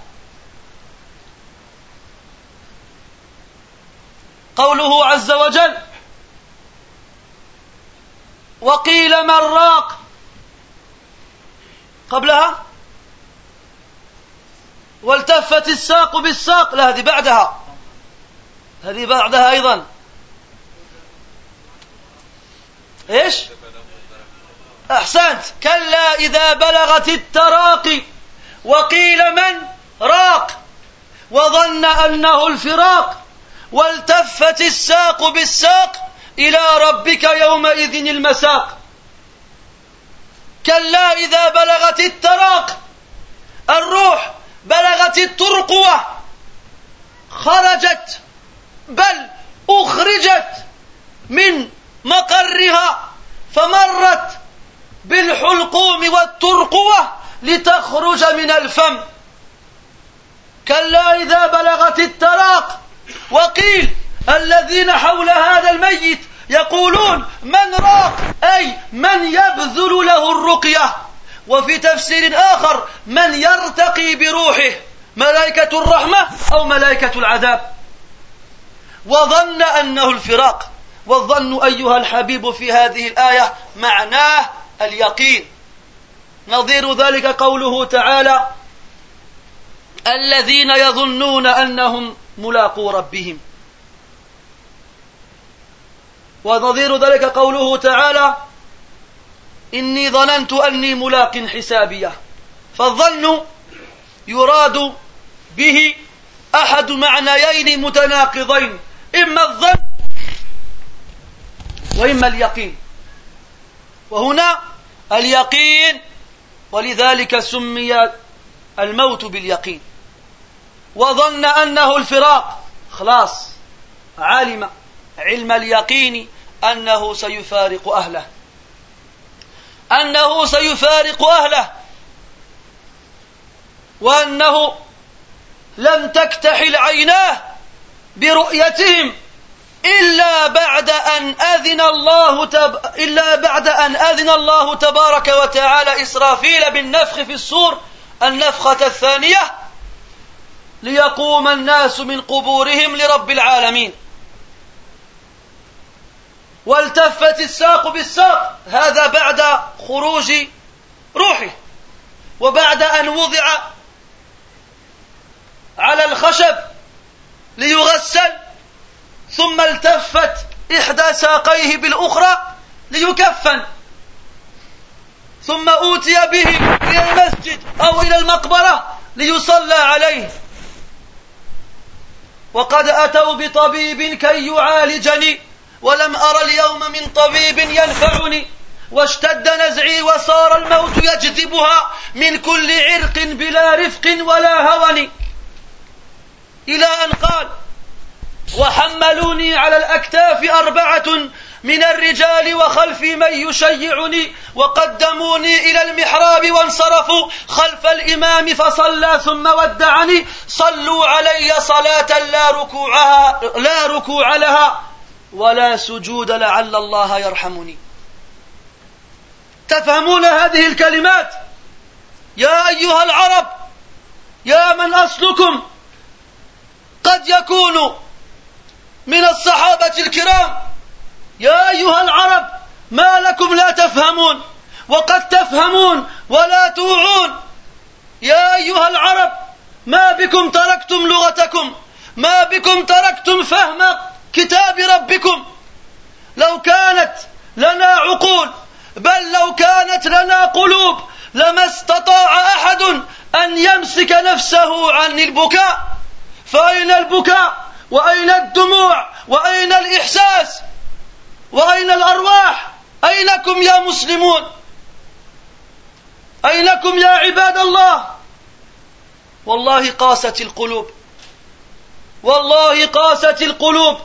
قوله عز وجل وقيل من راق. قبلها والتفت الساق بالساق لا هذه بعدها. هذه بعدها أيضا. إيش؟ أحسنت. كلا إذا بلغت التراقي وقيل من؟ راق. وظن أنه الفراق. والتفت الساق بالساق إلى ربك يومئذ المساق. كلا إذا بلغت التراق. الروح بلغت الترقوة. خرجت. بل أخرجت من مقرها فمرت بالحلقوم والترقوة لتخرج من الفم. كلا إذا بلغت التراق وقيل الذين حول هذا الميت يقولون من راق؟ أي من يبذل له الرقية. وفي تفسير آخر من يرتقي بروحه ملائكة الرحمة أو ملائكة العذاب. وظن أنه الفراق. والظن أيها الحبيب في هذه الآية معناه اليقين. نظير ذلك قوله تعالى الذين يظنون أنهم ملاقو ربهم. ونظير ذلك قوله تعالى إني ظننت أني ملاق حسابية. فالظن يراد به أحد معنيين متناقضين. إما الظن وإما اليقين. وهنا اليقين ولذلك سمي الموت باليقين. وظن أنه الفراق. خلاص علم علم اليقين أنه سيفارق أهله. أنه سيفارق أهله. وأنه لم تكتحل عيناه. برؤيتهم إلا بعد أن أذن الله تب... إلا بعد أن أذن الله تبارك وتعالى إسرافيل بالنفخ في الصور النفخة الثانية ليقوم الناس من قبورهم لرب العالمين. والتفت الساق بالساق هذا بعد خروج روحه. وبعد أن وضع على الخشب ليغسل ثم التفت إحدى ساقيه بالأخرى ليكفن. ثم أوتي به إلى المسجد أو إلى المقبرة ليصلى عليه. وقد أتوا بطبيب كي يعالجني ولم أر اليوم من طبيب ينفعني. واشتد نزعي وصار الموت يجذبها من كل عرق بلا رفق ولا هون. إلى أن قال وحملوني على الأكتاف أربعة من الرجال وخلفي من يشيعني وقدموني إلى المحراب وانصرفوا خلف الإمام فصلى ثم ودعني صلوا علي صلاة لا ركوعها لا ركوع لها ولا سجود لعل الله يرحمني. تفهمون هذه الكلمات؟ يا أيها العرب يا من أصلكم قد يكون من الصحابة الكرام. يا أيها العرب ما لكم لا تفهمون وقد تفهمون ولا توعون. يا أيها العرب ما بكم تركتم لغتكم؟ ما بكم تركتم فهم كتاب ربكم؟ لو كانت لنا عقول بل لو كانت لنا قلوب لما استطاع أحد أن يمسك نفسه عن البكاء. فأين البكاء؟ وأين الدموع؟ وأين الإحساس؟ وأين الأرواح؟ أينكم يا مسلمون؟ أينكم يا عباد الله؟ والله قاست القلوب. والله قاست القلوب.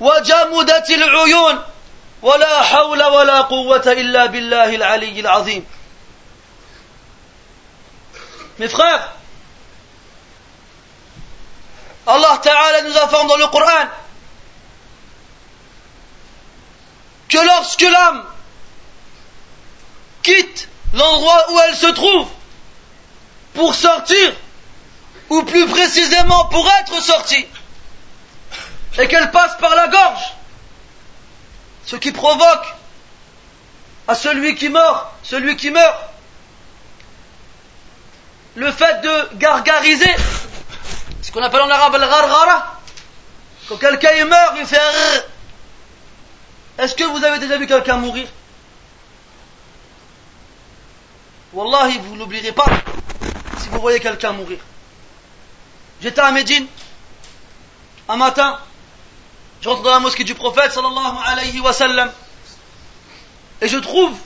وجمدت العيون. ولا حول ولا قوة إلا بالله العلي العظيم. Mes frères, Allah Ta'ala nous informe dans le Coran que lorsque l'âme quitte l'endroit où elle se trouve pour sortir, ou plus précisément pour être sortie, et qu'elle passe par la gorge, ce qui provoque à celui qui meurt, celui qui meurt, le fait de gargariser, qu'on appelle en arabe le gargara, quand quelqu'un meurt, il fait Est-ce que vous avez déjà vu quelqu'un mourir? Wallahi, vous n'oublierez pas si vous voyez quelqu'un mourir. J'étais à Médine, un matin, je rentre dans la mosquée du prophète sallallahu alayhi wa sallam, et je trouve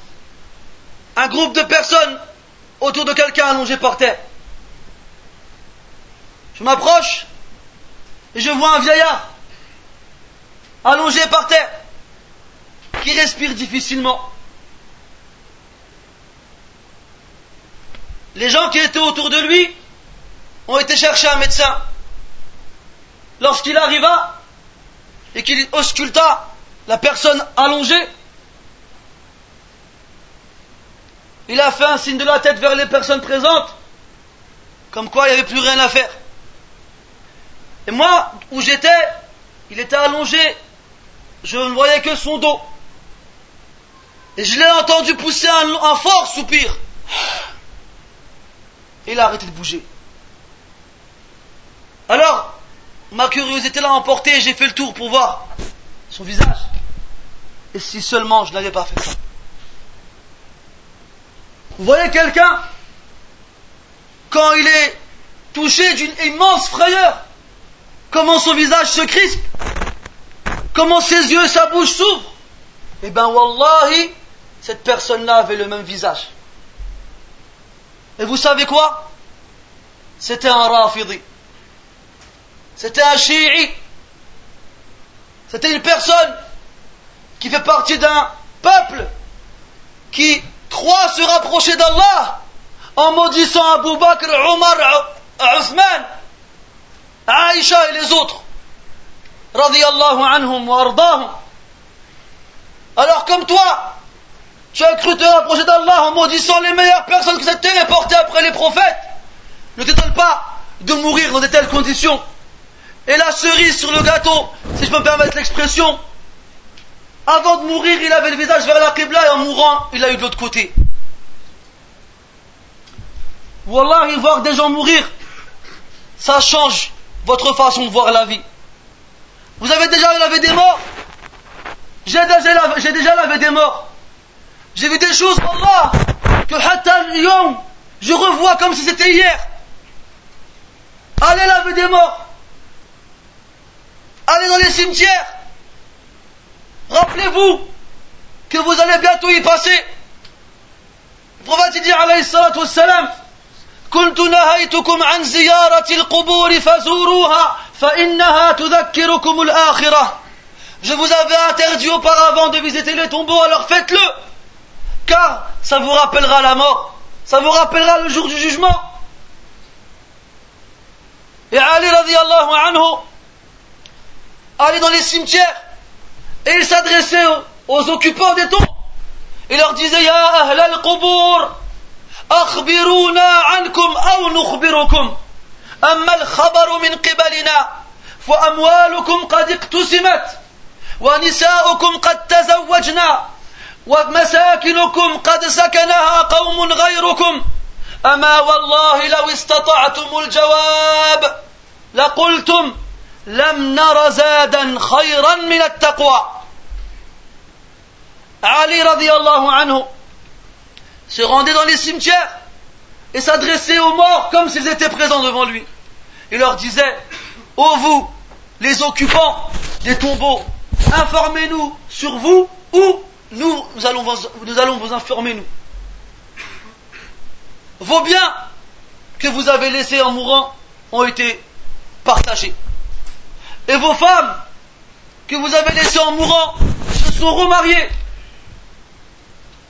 un groupe de personnes autour de quelqu'un allongé par terre. Je m'approche et je vois un vieillard allongé par terre qui respire difficilement. Les gens qui étaient autour de lui ont été chercher un médecin. Lorsqu'il arriva et qu'il ausculta la personne allongée, il a fait un signe de la tête vers les personnes présentes, comme quoi il n'y avait plus rien à faire. Et moi, où j'étais, il était allongé, je ne voyais que son dos. Et je l'ai entendu pousser un, fort soupir. Et il a arrêté de bouger. Alors, ma curiosité l'a emporté et j'ai fait le tour pour voir son visage. Et si seulement je n'avais pas fait ça. Vous voyez quelqu'un, quand il est touché d'une immense frayeur, comment son visage se crispe, comment ses yeux, sa bouche s'ouvrent? Eh bien, wallahi, cette personne-là avait le même visage. Et vous savez quoi? C'était un rafidi. C'était un shi'i. C'était une personne qui fait partie d'un peuple qui croit se rapprocher d'Allah en maudissant Abu Bakr, Omar, Othman, Aïcha et les autres. Radiallahu anhum wa ardahum. Alors comme toi, tu as cru te rapprocher d'Allah en maudissant les meilleures personnes que cette terre ait portées après les prophètes. Ne t'étonne pas de mourir dans de telles conditions. Et la cerise sur le gâteau, si je peux me permettre l'expression, avant de mourir, il avait le visage vers la Qibla et en mourant, il l'a eu de l'autre côté. Wallah, voir des gens mourir, ça change votre façon de voir la vie. Vous avez déjà lavé des morts? J'ai déjà, lavé des morts. J'ai vu des choses, Allah, que je revois comme si c'était hier. Allez laver des morts. Allez dans les cimetières. Rappelez-vous que vous allez bientôt y passer. Le prophète dit alayhi salatu wassalam كنت نهيتكم عن زيارة القبور فزوروها فإنها تذكركم الآخرة Je vous avais interdit auparavant de visiter les tombeaux, alors faites-le Car ça vous rappellera la mort, ça vous rappellera le jour du jugement. Et Ali radiallahu anhu allait dans les cimetières et il s'adressait aux, occupants des tombes. Il leur disait Ya ahl al-qubur أخبرونا عنكم أو نخبركم. أما الخبر من قبلنا فأموالكم قد اقتسمت ونساؤكم قد تزوجنا ومساكنكم قد سكنها قوم غيركم. أما والله لو استطعتم الجواب لقلتم لم نر زادا خيرا من التقوى. علي رضي الله عنه se rendait dans les cimetières et s'adressait aux morts comme s'ils étaient présents devant lui. Il leur disait, ô vous, les occupants des tombeaux, informez-nous sur vous ou nous, nous, allons, vous, nous allons vous informer, nous. Vos biens que vous avez laissés en mourant ont été partagés. Et vos femmes que vous avez laissées en mourant se sont remariées.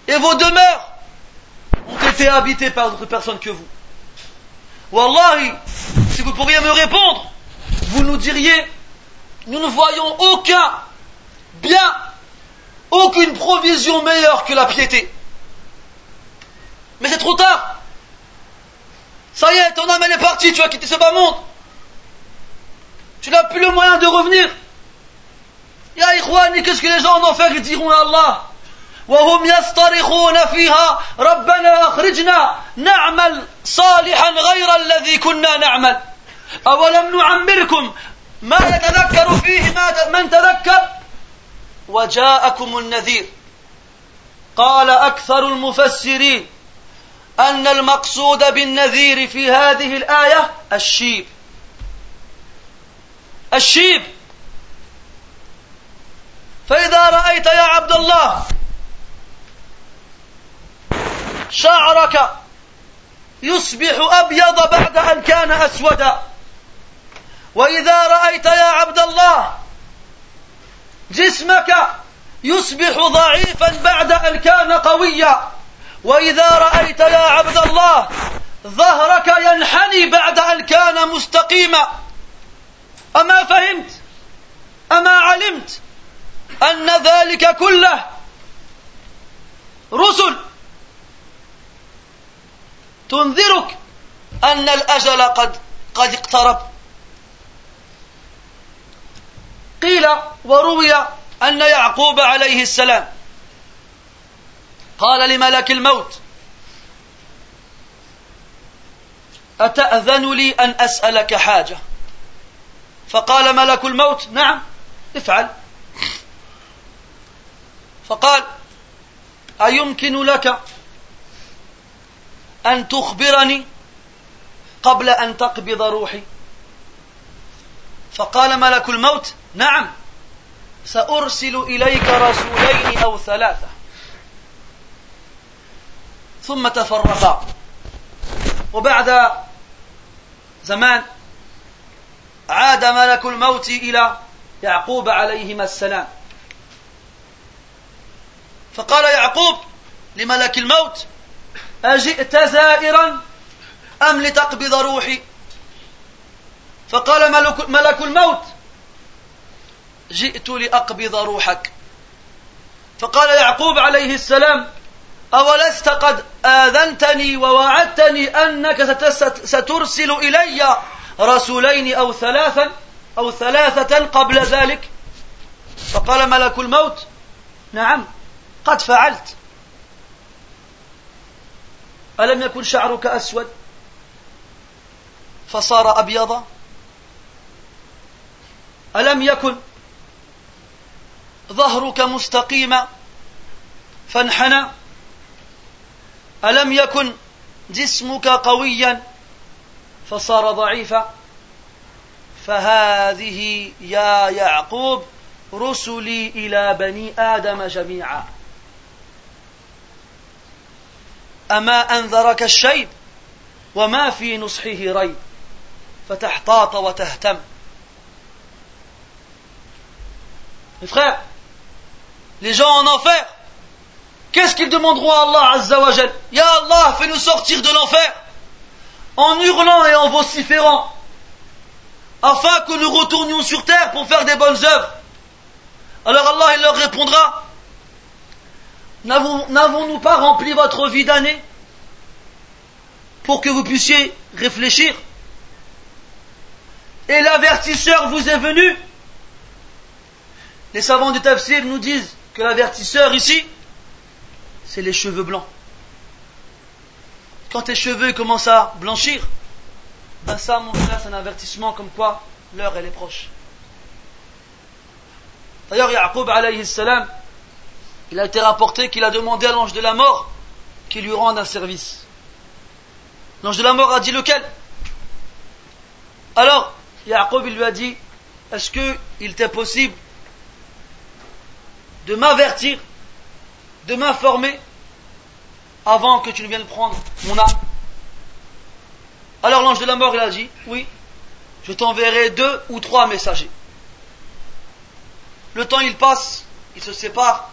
Et vos demeures ont été habités par d'autres personnes que vous. Wallahi, si vous pourriez me répondre, vous nous diriez, nous ne voyons aucun bien, aucune provision meilleure que la piété. Mais c'est trop tard. Ça y est, ton âme elle est partie, tu as quitté ce bas monde. Tu n'as plus le moyen de revenir. Ya Ikhwani, qu'est-ce que les gens en enfer ils diront à Allah? وهم يصطرخون فيها ربنا أخرجنا نعمل صالحا غير الذي كنا نعمل. أولم نعمركم؟ ما يتذكر فيه من تذكر؟ وجاءكم النذير. قال أكثر المفسرين أن المقصود بالنذير في هذه الآية الشيب. الشيب. فإذا رأيت يا عبد الله شعرك يصبح أبيض بعد أن كان أسودا وإذا رأيت يا عبد الله جسمك يصبح ضعيفا بعد أن كان قويا. وإذا رأيت يا عبد الله ظهرك ينحني بعد أن كان مستقيما. أما فهمت؟ أما علمت أن ذلك كله رسل تنذرك أن الأجل قد قد اقترب. قيل وروي أن يعقوب عليه السلام. قال لملك الموت أتأذن لي أن أسألك حاجة؟ فقال ملك الموت نعم افعل. فقال أيمكن لك أن تخبرني قبل أن تقبض روحي. فقال ملك الموت نعم سأرسل إليك رسولين أو ثلاثة. ثم تفرقا. وبعد زمان عاد ملك الموت إلى يعقوب عليهما السلام. فقال يعقوب لملك الموت أجئت زائرا أم لتقبض روحي؟ فقال ملك, ملك الموت جئت لأقبض روحك. فقال يعقوب عليه السلام أولست قد آذنتني ووعدتني أنك سترسل إلي رسولين أو ثلاثا أو ثلاثة قبل ذلك؟ فقال ملك الموت نعم قد فعلت. ألم يكن شعرك أسود؟ فصار أبيضا ألم يكن ظهرك مستقيما فانحنى. ألم يكن جسمك قويا؟ فصار ضعيفا. فهذه يا يعقوب رسلي إلى بني آدم جميعا. أما أنذرك الشيب وما في نصحه ريب فتحتاط وتهتم Mes frères, les gens en enfer, qu'est-ce qu'ils demanderont à Allah Azza wa Jal Ya Allah, fais-nous sortir de l'enfer en hurlant et en vociférant, afin que nous retournions sur terre pour faire des bonnes œuvres. Alors Allah il leur répondra N'avons-nous pas rempli votre vie d'année pour que vous puissiez réfléchir? Et l'avertisseur vous est venu? Les savants du tafsir nous disent que l'avertisseur ici, c'est les cheveux blancs. Quand tes cheveux commencent à blanchir, ben ça, mon frère, c'est un avertissement comme quoi l'heure, elle est proche. D'ailleurs, Yaqub alayhi salam, il a été rapporté qu'il a demandé à l'ange de la mort qu'il lui rende un service. L'ange de la mort a dit lequel? Alors, Yaqub il lui a dit Est-ce qu'il t'est possible de m'avertir, de m'informer avant que tu ne viennes prendre mon âme? Alors l'ange de la mort il a dit Oui, je t'enverrai deux ou trois messagers. Le temps il passe, il se sépare,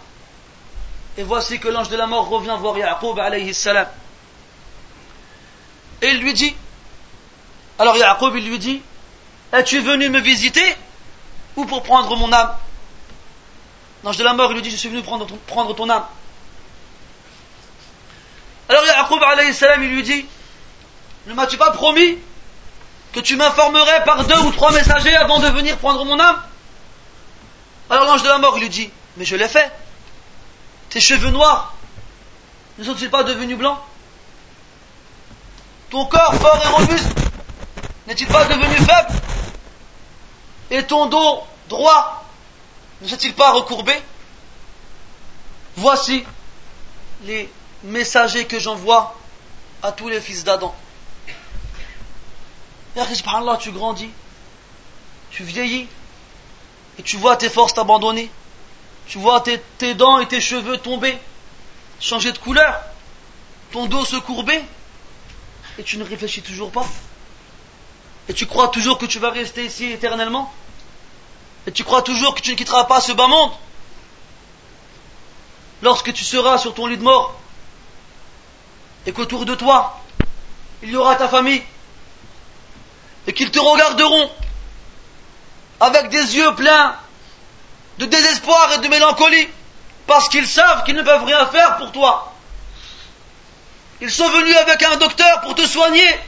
et voici que l'ange de la mort revient voir Yaqub alayhi salam. Et il lui dit, alors Yaqub il lui dit, es-tu venu me visiter ou pour prendre mon âme? L'ange de la mort il lui dit, je suis venu prendre ton, prendre ton âme. Alors Yaqub alayhi salam il lui dit, ne m'as-tu pas promis que tu m'informerais par deux ou trois messagers avant de venir prendre mon âme? Alors l'ange de la mort il lui dit, mais je l'ai fait. Tes cheveux noirs ne sont-ils pas devenus blancs? Ton corps fort et robuste n'est-il pas devenu faible? Et ton dos droit ne s'est-il pas recourbé Voici les messagers que j'envoie à tous les fils d'Adam. subhanallah, tu grandis, tu vieillis, et tu vois tes forces t'abandonner. Tu vois tes, dents et tes cheveux tomber, changer de couleur, ton dos se courber, et tu ne réfléchis toujours pas. Et tu crois toujours que tu vas rester ici éternellement. Et tu crois toujours que tu ne quitteras pas ce bas monde. Lorsque tu seras sur ton lit de mort, et qu'autour de toi, il y aura ta famille, et qu'ils te regarderont avec des yeux pleins de désespoir et de mélancolie, parce qu'ils savent qu'ils ne peuvent rien faire pour toi. Ils sont venus avec un docteur pour te soigner,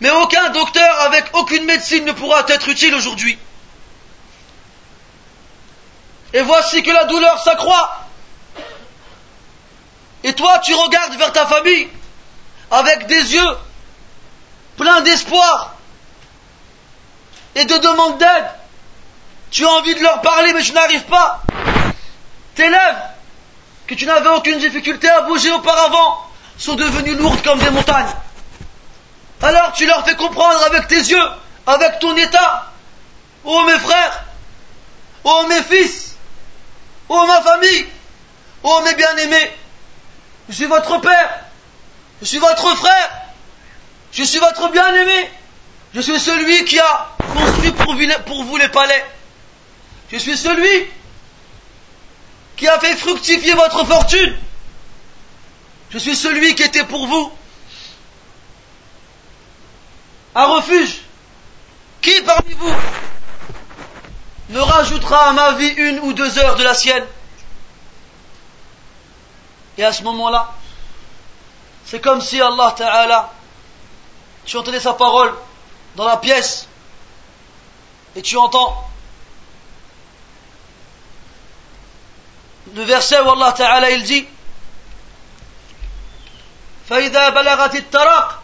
mais aucun docteur avec aucune médecine ne pourra t'être utile aujourd'hui. Et voici que la douleur s'accroît. Et toi, tu regardes vers ta famille avec des yeux pleins d'espoir et de demande d'aide. Tu as envie de leur parler, mais tu n'arrives pas. Tes lèvres, que tu n'avais aucune difficulté à bouger auparavant, sont devenues lourdes comme des montagnes. Alors tu leur fais comprendre avec tes yeux, avec ton état, ô mes frères, ô mes fils, ô ma famille, ô mes bien-aimés, je suis votre père, je suis votre frère, je suis votre bien-aimé, je suis celui qui a construit pour vous les palais. Je suis celui qui a fait fructifier votre fortune. Je suis celui qui était pour vous un refuge. Qui parmi vous ne rajoutera à ma vie une ou deux heures de la sienne Et à ce moment-là, c'est comme si Allah Ta'ala, tu entendais sa parole dans la pièce et tu entends le verset où Allah Ta'ala il dit فإذا بلغت التراق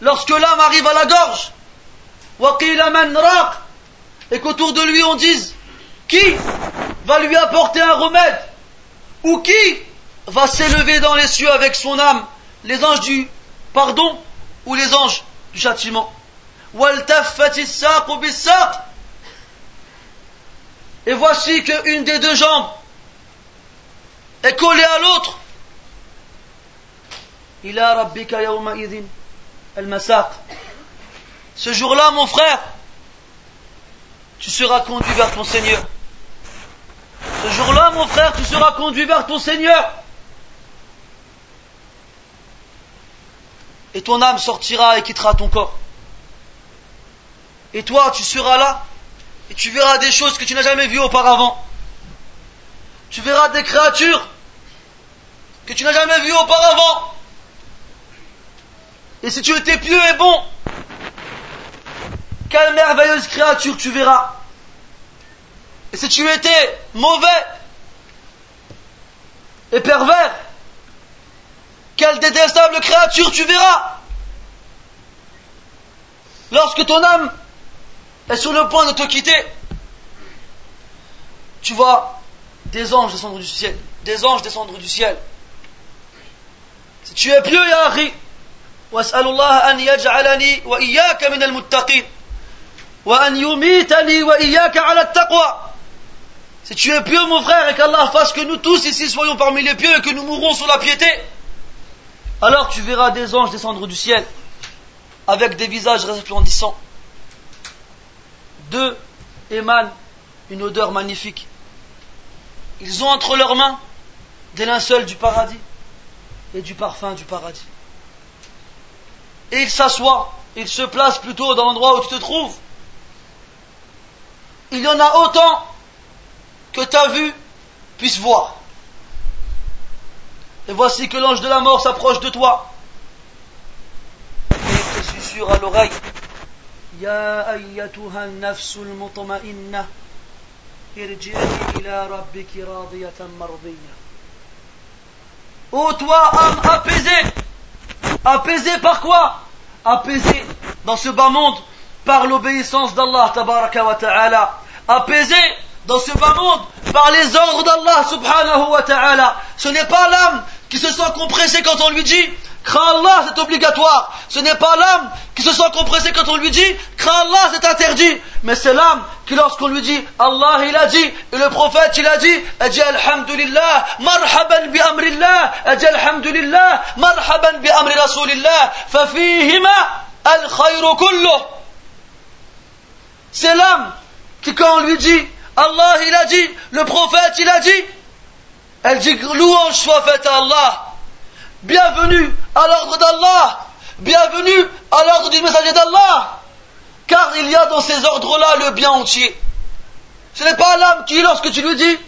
lorsque l'âme arrive à la gorge et qu'autour de lui on dise qui va lui apporter un remède ou qui va s'élever dans les cieux avec son âme les anges du pardon ou les anges du châtiment et voici qu'une des deux jambes est collée à l'autre. Ila rabbika yawma al-masaq. Ce jour-là mon frère tu seras conduit vers ton Seigneur. Ce jour-là mon frère tu seras conduit vers ton Seigneur. Et ton âme sortira et quittera ton corps. Et toi tu seras là et tu verras des choses que tu n'as jamais vues auparavant tu verras des créatures que tu n'as jamais vues auparavant et si tu étais pieux et bon, quelle merveilleuse créature tu verras. Et si tu étais mauvais et pervers, quelle détestable créature tu verras. Lorsque ton âme est sur le point de te quitter, tu vois des anges descendre du ciel, des anges descendre du ciel. Si tu es pieux, Yahri, واسال الله ان يجعلني واياك من المتقين وان يميتني واياك على التقوى Si tu es pieux, mon frère, et qu'Allah fasse que nous tous ici soyons parmi les pieux et que nous mourrons sur la piété, alors tu verras des anges descendre du ciel avec des visages resplendissants. D'eux émane une odeur magnifique. Ils ont entre leurs mains des linceuls du paradis et du parfum du paradis et il s'assoit, il se place plutôt dans l'endroit où tu te trouves. Il y en a autant que ta vue puisse voir. Et voici que l'ange de la mort s'approche de toi. Et il te susurre à l'oreille. Ya ayyatuha nafsul Ô toi, âme apaisée, Apaisé par quoi? Apaisé dans ce bas monde par l'obéissance d'Allah tabaraka wa ta'ala. Apaisé dans ce bas monde par les ordres d'Allah subhanahu wa ta'ala. Ce n'est pas l'âme qui se sent compressée quand on lui dit Crains Allah, c'est obligatoire. Ce n'est pas l'âme qui se sent compressée quand on lui dit Crains Allah, c'est interdit. Mais c'est l'âme qui, lorsqu'on lui dit Allah, il a dit, et le prophète, il a dit Elle dit Alhamdulillah, marhaban bi amrillah, elle dit Alhamdulillah, marhaban bi amri rasulillah, fafihima al khayru. C'est l'âme qui, quand on lui dit Allah, il a dit, le prophète, il a dit, elle dit Louange soit faite à Allah. Bienvenue à l'ordre d'Allah. Bienvenue à l'ordre du messager d'Allah. Car il y a dans ces ordres-là le bien entier. Ce n'est pas l'âme qui, lorsque tu lui dis,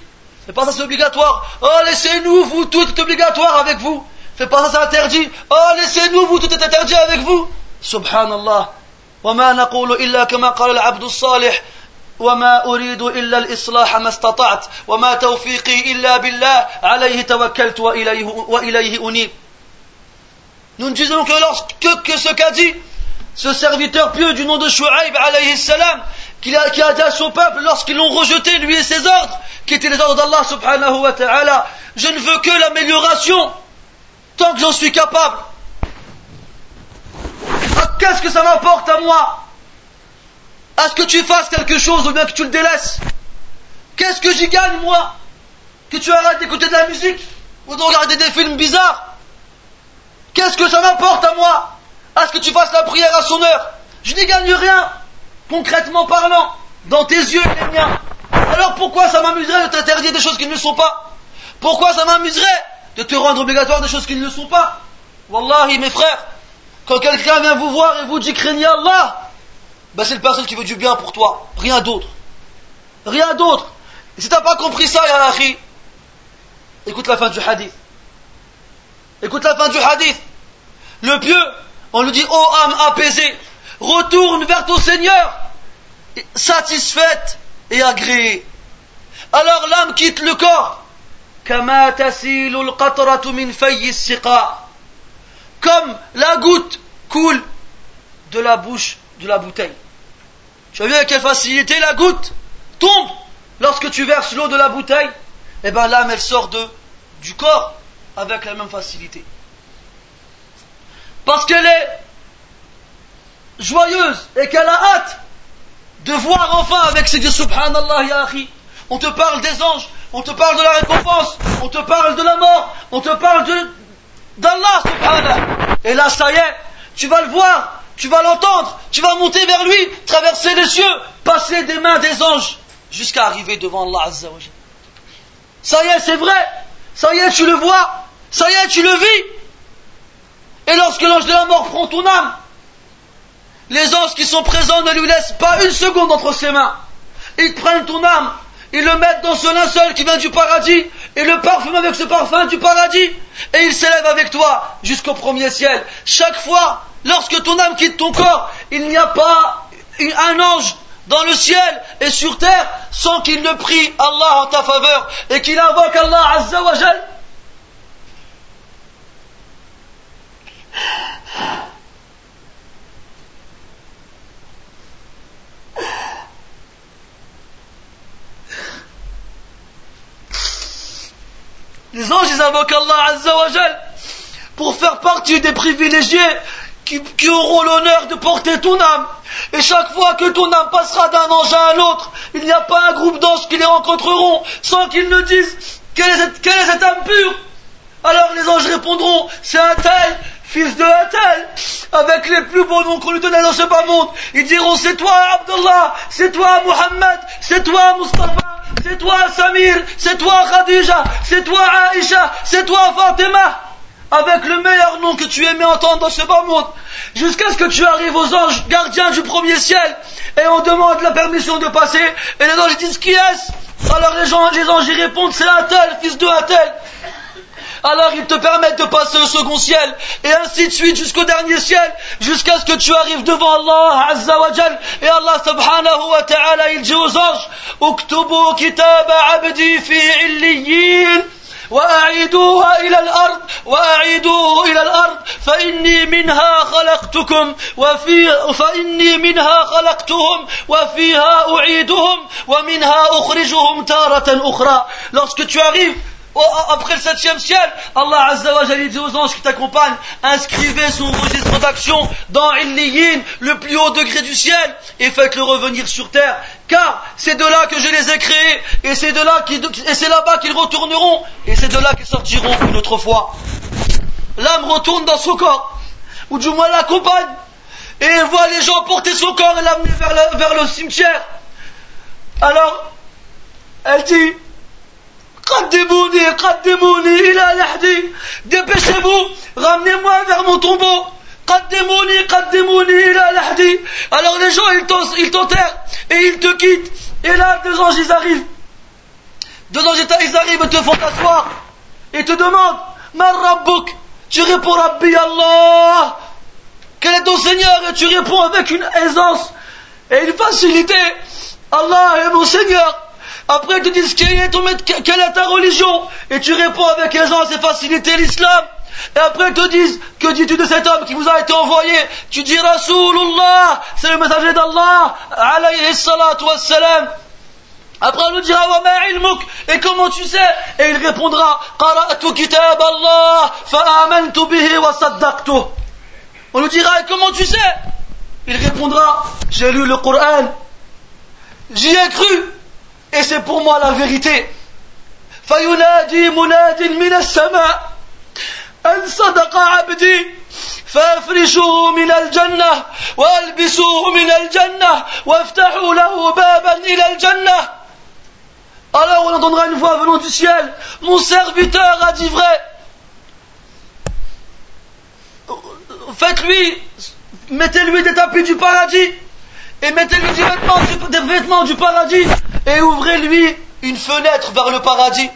c'est pas ça, c'est obligatoire. Oh, laissez-nous, vous, tout est obligatoire avec vous. Fais pas ça, c'est interdit. Oh, laissez-nous, vous, tout est interdit avec vous. Subhanallah. وما نقول إلا كما قال العبد الصالح وما أريد إلا الإصلاح ما استطعت وما توفيقي إلا بالله عليه توكلت وإليه, وإليه أنيب nous ne disons que, lorsque, que ce qu'a dit ce serviteur pieux du nom de Shu'aib alayhi salam, qui a, qui dit à son peuple lorsqu'ils l'ont rejeté, lui et ses ordres, qui étaient les ordres d'Allah subhanahu wa ta'ala, je ne veux que l'amélioration, tant que j'en suis capable. Ah, qu'est-ce que ça m'apporte à moi? À ce que tu fasses quelque chose ou bien que tu le délaisses? Qu'est-ce que j'y gagne moi? Que tu arrêtes d'écouter de la musique ou de regarder des films bizarres? Qu'est-ce que ça m'apporte à moi À ce que tu fasses la prière à son heure Je n'y gagne rien, concrètement parlant, dans tes yeux et les miens. Alors pourquoi ça m'amuserait de t'interdire des choses qui ne le sont pas Pourquoi ça m'amuserait de te rendre obligatoire des choses qui ne le sont pas. Wallahi, mes frères, quand quelqu'un vient vous voir et vous dit craignez Allah, ben c'est le personne qui veut du bien pour toi, rien d'autre. Rien d'autre. Et si t'as pas compris ça, ya akhi, écoute la fin du hadith. Écoute la fin du hadith. Le pieux, on lui dit, ô âme apaisée, retourne vers ton Seigneur, satisfaite et agréée. Alors l'âme quitte le corps. Comme la goutte coule de la bouche de la bouteille. Tu as vu avec quelle facilité la goutte tombe lorsque tu verses l'eau de la bouteille? Eh bien l'âme elle sort du corps avec la même facilité. Parce qu'elle est joyeuse et qu'elle a hâte de voir enfin avec ses dieux subhanallah. On te parle des anges, on te parle de la récompense, on te parle de la mort, on te parle d'Allah subhanallah. Et là ça y est, tu vas le voir, tu vas l'entendre, tu vas monter vers lui, traverser les cieux, passer des mains des anges, jusqu'à arriver devant Allah Azza Ça y est, c'est vrai, ça y est, tu le vois, ça y est, tu le vis. Et lorsque l'ange de la mort prend ton âme, les anges qui sont présents ne lui laissent pas une seconde entre ses mains. Ils prennent ton âme, ils le mettent dans ce linceul qui vient du paradis, et le parfument avec ce parfum du paradis, et ils s'élèvent avec toi jusqu'au premier ciel. Chaque fois, lorsque ton âme quitte ton corps, il n'y a pas un ange dans le ciel et sur terre sans qu'il ne prie Allah en ta faveur et qu'il invoque Allah Azza wa Les anges, ils invoquent Allah Azza wa pour faire partie des privilégiés qui, auront l'honneur de porter ton âme. Et chaque fois que ton âme passera d'un ange à un autre, il n'y a pas un groupe d'anges qui les rencontreront sans qu'ils ne disent est quelle est cette âme pure? Alors les anges répondront, c'est un tel, fils de tel, avec les plus beaux noms qu'on lui donnait dans ce bas monde. Ils diront, c'est toi Abdullah, c'est toi Muhammad, c'est toi Mustafa, c'est toi Samir, c'est toi Khadija, c'est toi Aisha, c'est toi Fatima avec le meilleur nom que tu aimais entendre dans ce bas monde, jusqu'à ce que tu arrives aux anges gardiens du premier ciel, et on demande la permission de passer, et les anges disent qui est-ce? Alors les, gens, les anges y répondent c'est tel, fils de tel Alors ils te permettent de passer au second ciel, et ainsi de suite jusqu'au dernier ciel, jusqu'à ce que tu arrives devant Allah Azza wa Jal, et Allah subhanahu wa ta'ala il dit aux anges, Uktubu kitaba abdi fi illiyin. وأعيدوها إلى الأرض وأعيدوه إلى الأرض فإني منها خلقتكم وفي فإني منها خلقتهم وفيها أعيدهم ومنها أخرجهم تارة أخرى lorsque tu arrives après le septième ciel, Allah Azza wa dit aux anges qui t'accompagnent, inscrivez son registre d'action dans Illiyin, le plus haut degré du ciel, et faites-le revenir sur terre, car c'est de là que je les ai créés, et c'est de là et c'est là-bas qu'ils retourneront, et c'est de là qu'ils sortiront une autre fois. L'âme retourne dans son corps, ou du moins l'accompagne, et elle voit les gens porter son corps et l'amener vers vers le cimetière. Alors, elle dit, Dépêchez-vous, ramenez-moi vers mon tombeau. Alors les gens, ils t'enterrent et ils te quittent. Et là, deux anges, ils arrivent. Deux anges, ils arrivent et te font t'asseoir. Et te demandent, Man Tu réponds Rabbi Allah. Quel est ton Seigneur? Et tu réponds avec une aisance et une facilité. Allah est mon Seigneur. Après, ils te disent quelle est, ta religion? Et tu réponds avec aisance et facilité l'islam. Et après, ils te disent que dis-tu de cet homme qui vous a été envoyé? Tu dis Rasulullah, c'est le messager d'Allah, alayhi salatu wassalam. Après, on nous dira wa ilmuk? Et comment tu sais? Et il répondra Qara'tu kitab Allah, fa'amantu bihi wa saddaqtu. On nous dira Et comment tu sais? Il répondra J'ai lu le Coran, j'y ai cru et c'est pour moi la vérité. فينادي مناد من السماء أن صدق عبدي فافرشوه من الجنة وألبسوه من الجنة وافتحوا له بابا إلى الجنة Alors on entendra une voix venant du ciel, mon serviteur a dit vrai. Faites-lui, mettez-lui des tapis du paradis et mettez-lui des vêtements, des vêtements du paradis, et ouvrez-lui une fenêtre vers le paradis.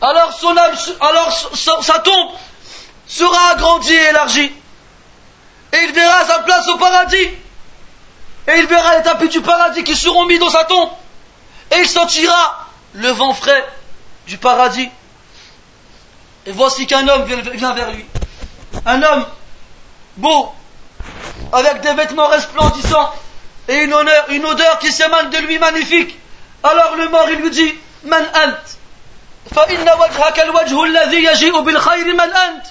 Alors son âme, alors sa tombe sera agrandie et élargie. Et il verra sa place au paradis. Et il verra les tapis du paradis qui seront mis dans sa tombe. Et il sentira le vent frais du paradis. Et voici qu'un homme vient vers lui. Un homme beau, avec des vêtements resplendissants et une, honneur, une odeur qui s'émane de lui magnifique. Alors le mort, il lui dit, Man ant. فإن وجهك الوجه الذي يجيء بالخير من أنت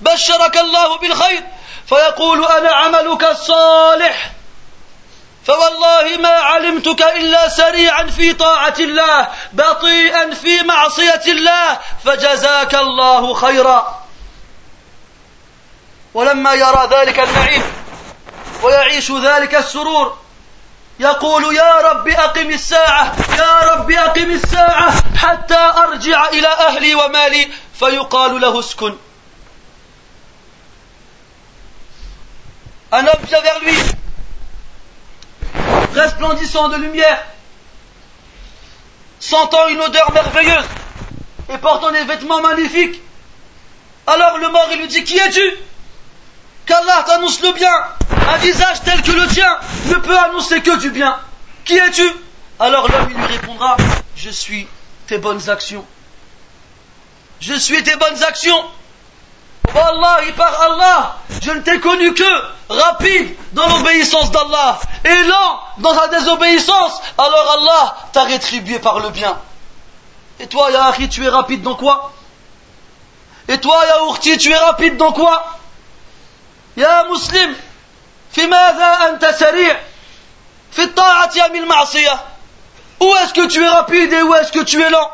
بشرك الله بالخير فيقول أنا عملك الصالح فوالله ما علمتك إلا سريعا في طاعة الله بطيئا في معصية الله فجزاك الله خيرا ولما يرى ذلك النعيم ويعيش ذلك السرور يقول يا رب أقم الساعة يا رب أقم الساعة حتى أرجع إلى أهلي ومالي فيقال له اسكن Un homme vient vers lui, resplendissant de lumière, sentant une odeur merveilleuse et portant des vêtements magnifiques. Alors le mort, il lui dit, qui es-tu Qu'Allah t'annonce le bien. Un visage tel que le tien ne peut annoncer que du bien. Qui es-tu? Alors l'homme lui répondra Je suis tes bonnes actions. Je suis tes bonnes actions. Allah, par Allah, je ne t'ai connu que rapide dans l'obéissance d'Allah et lent dans la désobéissance. Alors Allah t'a rétribué par le bien. Et toi, Yahri, tu es rapide dans quoi? Et toi, Yaourti, tu es rapide dans quoi? يا مسلم في ماذا أنت سريع في الطاعة أم المعصية Où est-ce que tu es rapide et où est-ce que tu es lent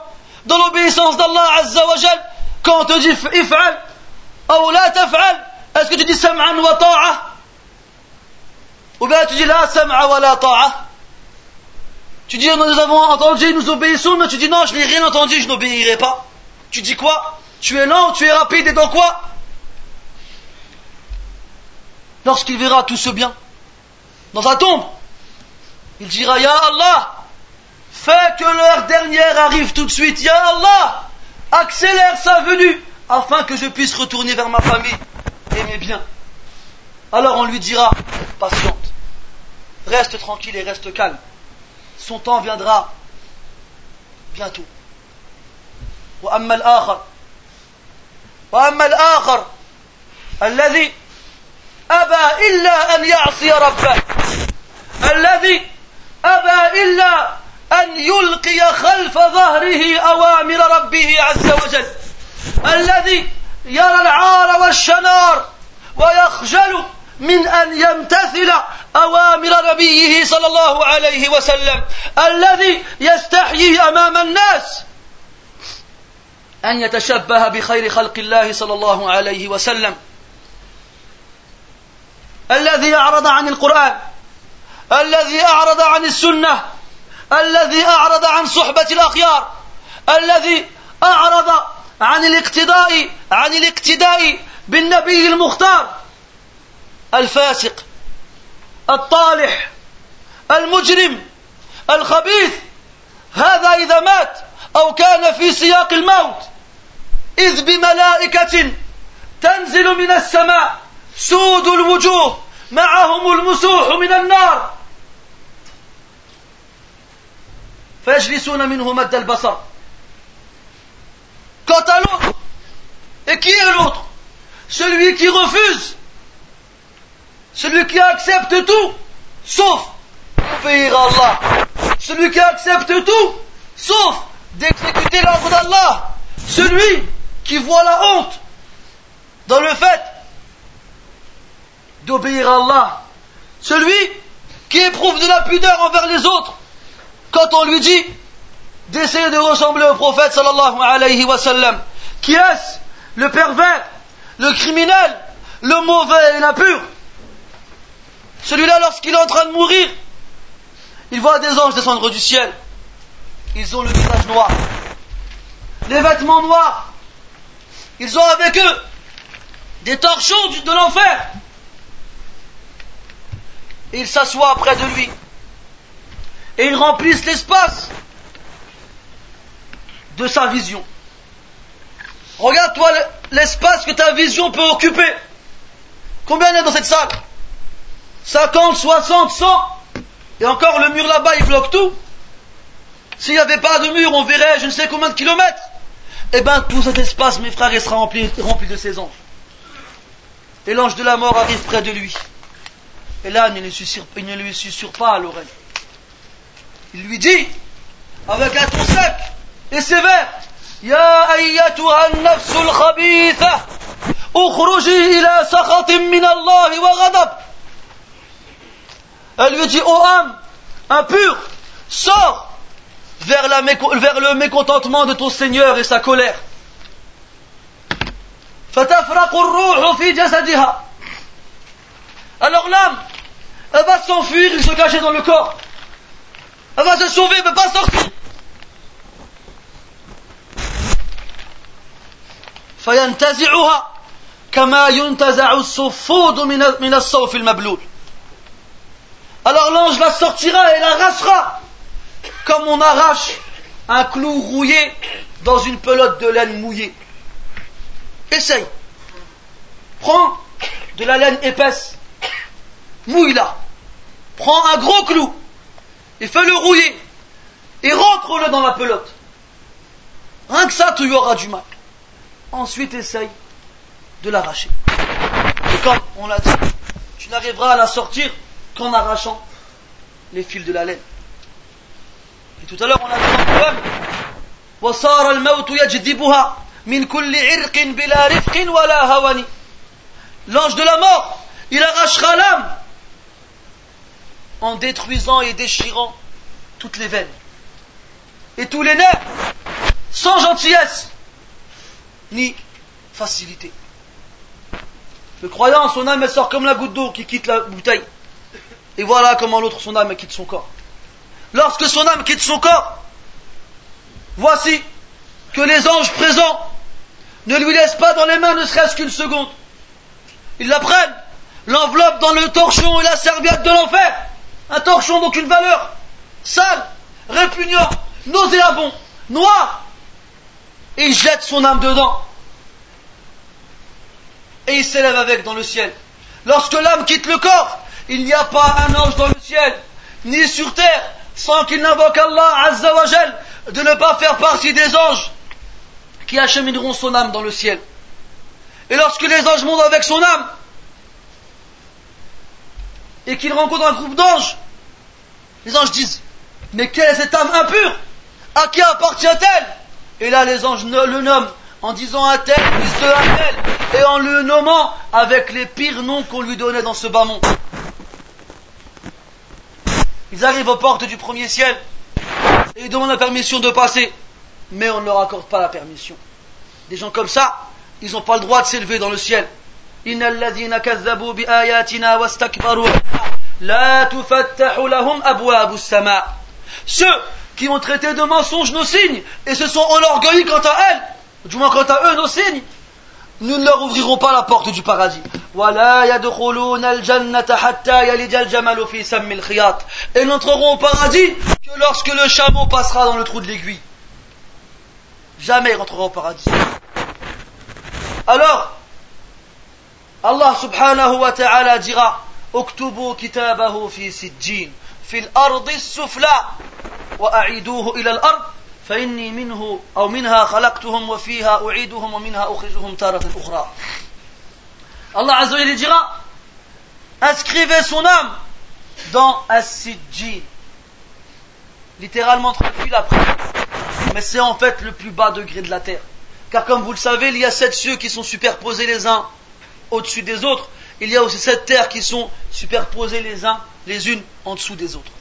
Dans l'obéissance d'Allah Azza wa Jal, quand on te dit if'al, ou la taf'al, est-ce que tu dis sam'an wa ta'a Ou bien tu dis la sam'a wa la ta'a Tu dis nous avons entendu, nous obéissons, mais tu dis non, je n'ai rien entendu, je n'obéirai pas. Tu dis quoi Tu es lent, tu es rapide et dans quoi Lorsqu'il verra tout ce bien dans sa tombe, il dira Ya Allah, fais que l'heure dernière arrive tout de suite. Ya Allah, accélère sa venue afin que je puisse retourner vers ma famille et mes biens. Alors on lui dira Patiente, reste tranquille et reste calme. Son temps viendra bientôt. أبى إلا أن يعصي ربه. الذي أبى إلا أن يلقي خلف ظهره أوامر ربه عز وجل. الذي يرى العار والشنار ويخجل من أن يمتثل أوامر نبيه صلى الله عليه وسلم. الذي يستحيي أمام الناس أن يتشبه بخير خلق الله صلى الله عليه وسلم. الذي أعرض عن القرآن الذي أعرض عن السنة الذي أعرض عن صحبة الأخيار الذي أعرض عن الاقتداء عن الاقتداء بالنبي المختار الفاسق الطالح المجرم الخبيث هذا إذا مات أو كان في سياق الموت إذ بملائكة تنزل من السماء سود الوجوه معهم المسوح من النار فيجلسون منه مد البصر Quant à l'autre, et qui est l'autre Celui qui refuse, celui qui accepte tout, sauf obéir à Allah. Celui qui accepte tout, sauf d'exécuter l'ordre d'Allah. Celui qui voit la honte dans le fait d'obéir à Allah. Celui qui éprouve de la pudeur envers les autres quand on lui dit d'essayer de ressembler au prophète sallallahu alayhi wa sallam. Qui est-ce Le pervers, le criminel, le mauvais et l'impur? Celui-là, lorsqu'il est en train de mourir, il voit des anges descendre du ciel. Ils ont le visage noir, les vêtements noirs. Ils ont avec eux des torchons de l'enfer. Et ils s'assoient près de lui. Et ils remplissent l'espace de sa vision. Regarde-toi l'espace que ta vision peut occuper. Combien il y a dans cette salle? 50, 60, 100 Et encore le mur là-bas, il bloque tout. S'il n'y avait pas de mur, on verrait je ne sais combien de kilomètres. Eh bien, tout cet espace, mes frères, il sera rempli de ses anges. Et l'ange de la mort arrive près de lui. Et là, il ne lui susurre, il ne lui susurre pas à l'oreille. Il lui dit, avec un ton sec et sévère, يا أيتها النفس الخبيثة اخرجي إلى سخط من الله وغضب Elle lui dit, ô oh âme impure, sors vers, la, vers le mécontentement de ton Seigneur et sa colère. فتفرق الروح في جسدها Alors l'âme, elle va s'enfuir, il se cacher dans le corps. Elle va se sauver, mais pas sortir. فينتزعها كما ينتزع الصفود من الصوف المبلول alors l'ange la sortira et l'arrachera comme on arrache un clou rouillé dans une pelote de laine mouillée. Essaye. Prends de la laine épaisse, mouille-la. Prends un gros clou et fais-le rouiller et rentre-le dans la pelote. Rien que ça, tu y auras du mal. Ensuite, essaye de l'arracher. Et comme on l'a dit, tu n'arriveras à la sortir qu'en arrachant les fils de la laine. Et tout à l'heure, on a dit un poème وصار الموت يجذبها من كل عرق بلا رفق ولا هوان L'ange de la mort, il arrachera l'âme en détruisant et déchirant toutes les veines et tous les nerfs, sans gentillesse ni facilité. Le croyant, son âme, elle sort comme la goutte d'eau qui quitte la bouteille. Et voilà comment l'autre, son âme, quitte son corps. Lorsque son âme quitte son corps, voici que les anges présents ne lui laissent pas dans les mains ne serait-ce qu'une seconde. Ils la prennent, l'enveloppent dans le torchon et la serviette de l'enfer. Un torchon d'aucune valeur, sale, répugnant, nauséabond, noir. Et il jette son âme dedans. Et il s'élève avec dans le ciel. Lorsque l'âme quitte le corps, il n'y a pas un ange dans le ciel, ni sur terre, sans qu'il n'invoque Allah Azzawajal de ne pas faire partie des anges qui achemineront son âme dans le ciel. Et lorsque les anges montent avec son âme, et qu'ils rencontrent un groupe d'anges, les anges disent, mais quelle est cette âme impure À qui appartient-elle? Et là les anges le nomment en disant un tel, fils de et en le nommant avec les pires noms qu'on lui donnait dans ce bas monde. Ils arrivent aux portes du premier ciel et ils demandent la permission de passer, mais on ne leur accorde pas la permission. Des gens comme ça, ils n'ont pas le droit de s'élever dans le ciel. Ceux qui ont traité de mensonges nos signes et se sont enorgueillis quant à elles, du moins quant à eux nos signes, nous ne leur ouvrirons pas la porte du paradis. Et n'entreront au paradis que lorsque le chameau passera dans le trou de l'aiguille. Jamais ils rentreront au paradis. Alors, Allah subhanahu wa ta'ala dira اكتبوا كتابه في سجين في الأرض السفلى وأعيدوه إلى الأرض فإني منه أو منها خلقتهم وفيها أعيدهم ومنها أخرجهم تارة أخرى Allah Azza wa dira inscrivez son âme dans As-Sijjin littéralement traduit après mais c'est en fait le plus bas degré de la terre car comme vous le savez il y a sept cieux qui sont superposés les uns au-dessus des autres il y a aussi sept terres qui sont superposées les uns les unes en dessous des autres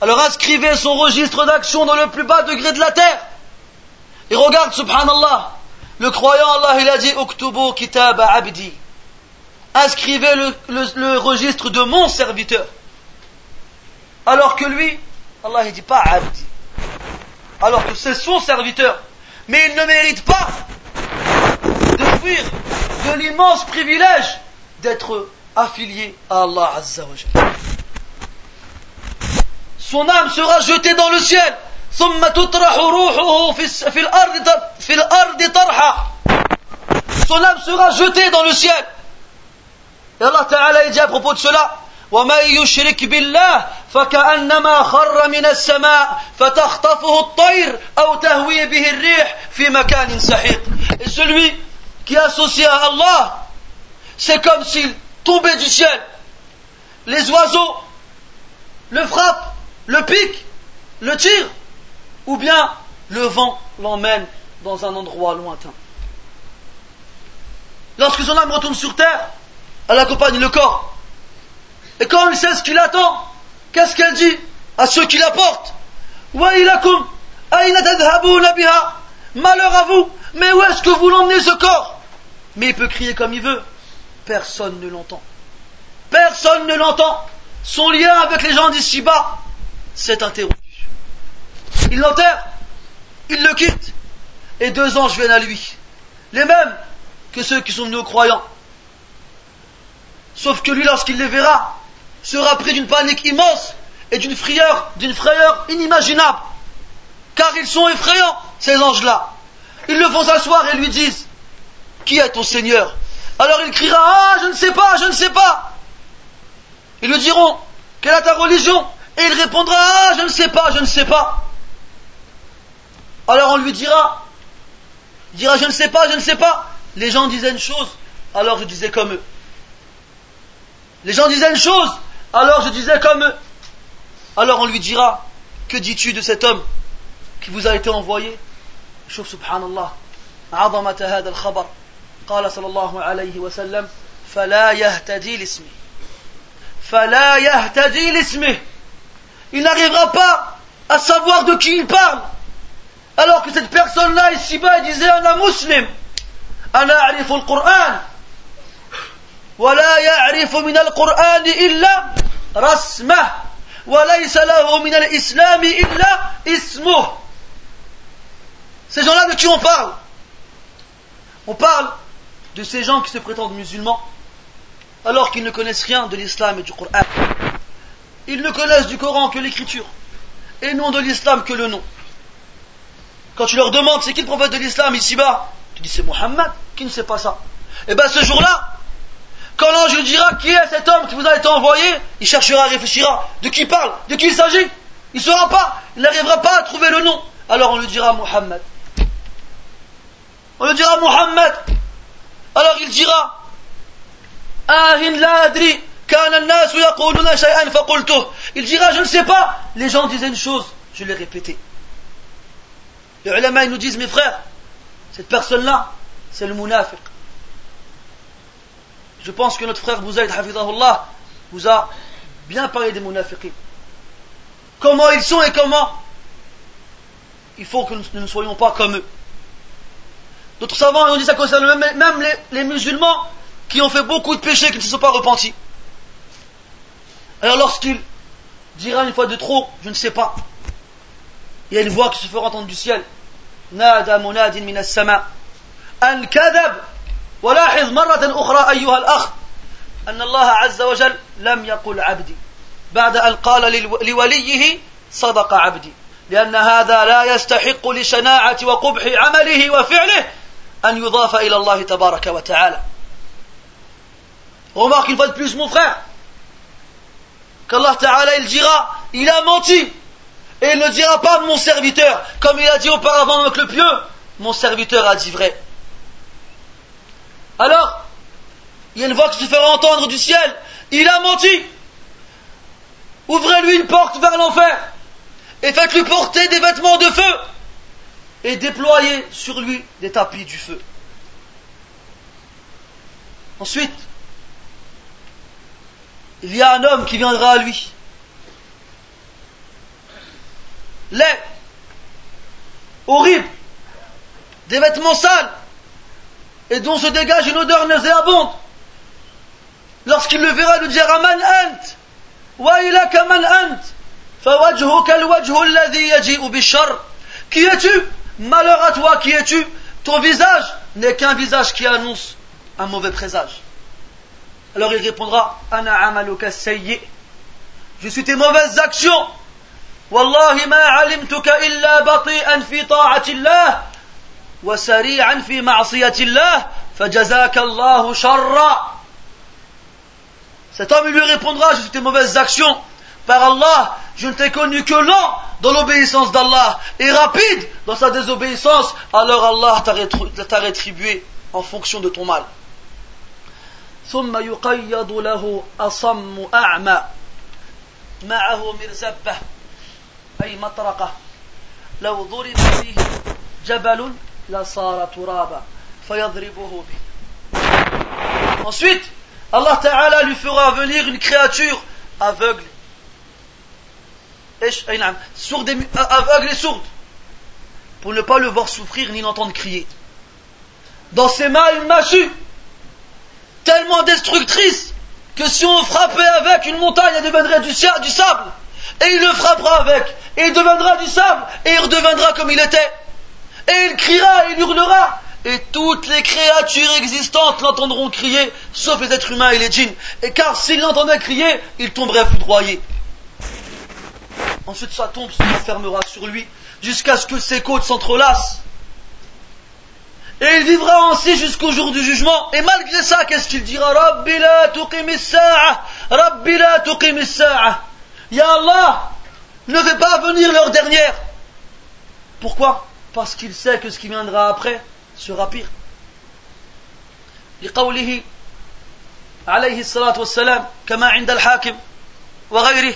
alors inscrivez son registre d'action dans le plus bas degré de la terre. Et regarde, subhanallah, le croyant Allah, il a dit, Uktubu kitab abdi. Inscrivez le, registre de mon serviteur. Alors que lui, Allah il dit pas abdi. Alors que c'est son serviteur. Mais il ne mérite pas de fuir de l'image l'immense privilège d'être affilié à Allah Azza wa Jalla. Son âme sera jetée dans le ciel. ثم تطرح روحه في الس- في الأرض ط- في الأرض طرحا. Son âme sera jetée dans le ciel. Et Allah Ta'ala il dit à propos de cela ومن يشرك بالله فكأنما خر من السماء فتخطفه الطير أو تهوي به الريح في مكان سحيق Et celui qui est associé à Allah, c'est comme s'il tombait du ciel. Les oiseaux le frappent, le piquent, le tirent, ou bien le vent l'emmène dans un endroit lointain. Lorsque son âme retourne sur terre, elle accompagne le corps. Et quand il sait ce qu'il attend, qu'est-ce qu'elle dit à ceux qui la portent? Malheur à vous, mais où est-ce que vous l'emmenez ce corps? Mais il peut crier comme il veut, personne ne l'entend. Personne ne l'entend. Son lien avec les gens d'ici-bas s'est interrompu. Il l'enterre, il le quitte, et deux anges viennent à lui. Les mêmes que ceux qui sont venus croyants. Sauf que lui, lorsqu'il les verra, sera pris d'une panique immense et d'une frayeur, d'une frayeur inimaginable. Car ils sont effrayants, ces anges-là. Ils le font s'asseoir et lui disent, qui est ton Seigneur Alors il criera, ah, je ne sais pas, je ne sais pas. Ils lui diront, quelle est ta religion Et il répondra, ah, je ne sais pas, je ne sais pas. Alors on lui dira, il dira, je ne sais pas, je ne sais pas. Les gens disaient une chose, alors je disais comme eux. Les gens disaient une chose, alors je disais comme eux. Alors on lui dira, que dis-tu de cet homme qui vous a été envoyé شوف سبحان الله عظمة هذا الخبر قال صلى الله عليه وسلم فلا يهتدي لاسمه فلا يهتدي لاسمه Il n'arrivera pas à savoir de qui il parle. Alors que cette personne-là ici-bas elle disait أنا مسلم أنا أعرف القرآن ولا يعرف من القرآن إلا رسمه وليس له من الإسلام إلا اسمه Ces gens-là de qui on parle On parle de ces gens qui se prétendent musulmans alors qu'ils ne connaissent rien de l'islam et du Coran. Ils ne connaissent du Coran que l'écriture et non de l'islam que le nom. Quand tu leur demandes c'est qui le prophète de l'islam ici-bas, tu dis c'est Mohammed, qui ne sait pas ça Et bien ce jour-là, quand l'ange dira qui est cet homme qui vous a été envoyé, il cherchera, réfléchira, de qui parle, de qui il s'agit? Il ne saura pas, il n'arrivera pas à trouver le nom. Alors on lui dira Mohammed. On lui dira Mohammed. Alors il dira. Il dira je ne sais pas, les gens disaient une chose, je l'ai répété. Les ulama ils nous disent mes frères, cette personne-là, c'est le munafiq. Je pense que notre frère Bouzaïd Hafidahullah vous a bien parlé des munafiqis. Comment ils sont et comment il faut que nous ne soyons pas comme eux. D'autres savants ont dit ça concerne même, même les, les, musulmans qui ont fait beaucoup de péchés qui ne se sont pas repentis. Alors lorsqu'il dira une fois de trop, je ne sais pas, il y a une voix qui se fera entendre du ciel. Nada munadin min as-sama. An kadab. ولاحظ مرة أخرى أيها الأخ أن الله عز وجل لم يقل عبدي بعد أن قال لوليه صدق عبدي لأن هذا لا يستحق لشناعة وقبح عمله وفعله an. Remarque une fois de plus, mon frère, qu'Allah ta'ala, il dira, il a menti. Et il ne dira pas mon serviteur, comme il a dit auparavant avec le pieux, mon serviteur a dit vrai. Alors, il y a une voix qui se fera entendre du ciel, il a menti. Ouvrez-lui une porte vers l'enfer et faites-lui porter des vêtements de feu et déployez sur lui des tapis du feu. Ensuite, il y a un homme qui viendra à lui. Laid, horrible, des vêtements sales, et dont se dégage une odeur nauséabonde. Lorsqu'il le verra, il lui dira Man ant Wailaka man ant فوجهك الوجه الذي يجيء بالشر Qui es-tu Malheur à toi, qui es-tu Ton visage n'est qu'un visage qui annonce un mauvais présage. Alors il répondra Ana amaluka. Je suis tes mauvaises actions. Wallahi ma alimtuka illa bati'an fi ta'atillah wa sari'an fi ma'siyatillah fajazakallahu sharra. Cet homme lui répondra Je suis tes mauvaises actions. Par Allah, je ne t'ai connu que lent dans l'obéissance d'Allah et rapide dans sa désobéissance, alors Allah t'a rétribué en fonction de ton mal. ثم يقيض له أصم أعمى معه مرزبة أي مطرقة لو ضرب فيه جبل لصار ترابا فيضربه به Ensuite, Allah Ta'ala lui fera venir une créature aveugle, sourde aveugle et sourde, pour ne pas le voir souffrir ni l'entendre crier. Dans ses mains, une machine tellement destructrice que si on frappait avec une montagne, elle deviendrait du, sable. Et il le frappera avec, et il deviendra du sable, et il redeviendra comme il était. Et il criera, et il hurlera, et toutes les créatures existantes l'entendront crier, sauf les êtres humains et les djinns. Et car s'ils l'entendaient crier, il tomberait foudroyé. Ensuite sa tombe se refermera sur lui, jusqu'à ce que ses côtes s'entrelacent. Et il vivra ainsi jusqu'au jour du jugement. Et malgré ça, qu'est-ce qu'il dira Rabbi la Rabbi la Ya Allah, ne fais pas venir l'heure dernière. Pourquoi Parce qu'il sait que ce qui viendra après sera pire. لقوله عليه الصلاة والسلام كما عند الحاكم وغيره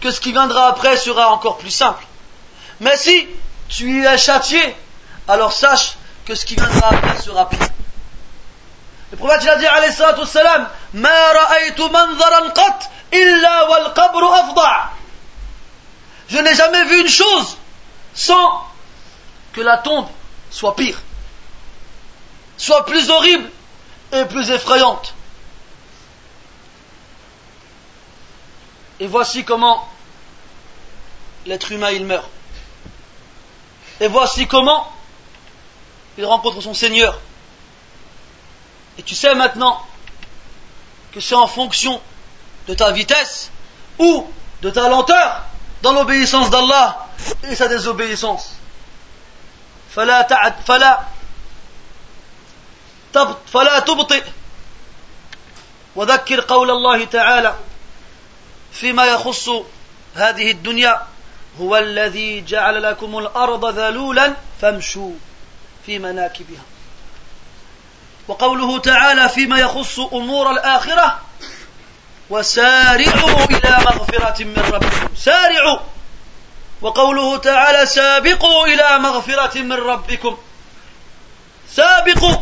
que ce qui viendra après sera encore plus simple. Mais si tu es châtié, alors sache que ce qui viendra après sera pire. Le prophète a dit alayhi Ma qat illa. Je n'ai jamais vu une chose sans que la tombe soit pire, soit plus horrible et plus effrayante. Et voici comment l'être humain il meurt. Et voici comment il rencontre son Seigneur. Et tu sais maintenant que c'est en fonction de ta vitesse ou de ta lenteur dans l'obéissance d'Allah et sa désobéissance. فلا تعد فلا فلا تبطئ وذكر قول الله تعالى فيما يخص هذه الدنيا هو الذي جعل لكم الأرض ذلولا فامشوا في مناكبها. وقوله تعالى فيما يخص أمور الآخرة وسارعوا إلى مغفرة من ربكم. سارعوا! وقوله تعالى سابقوا إلى مغفرة من ربكم. سابقوا!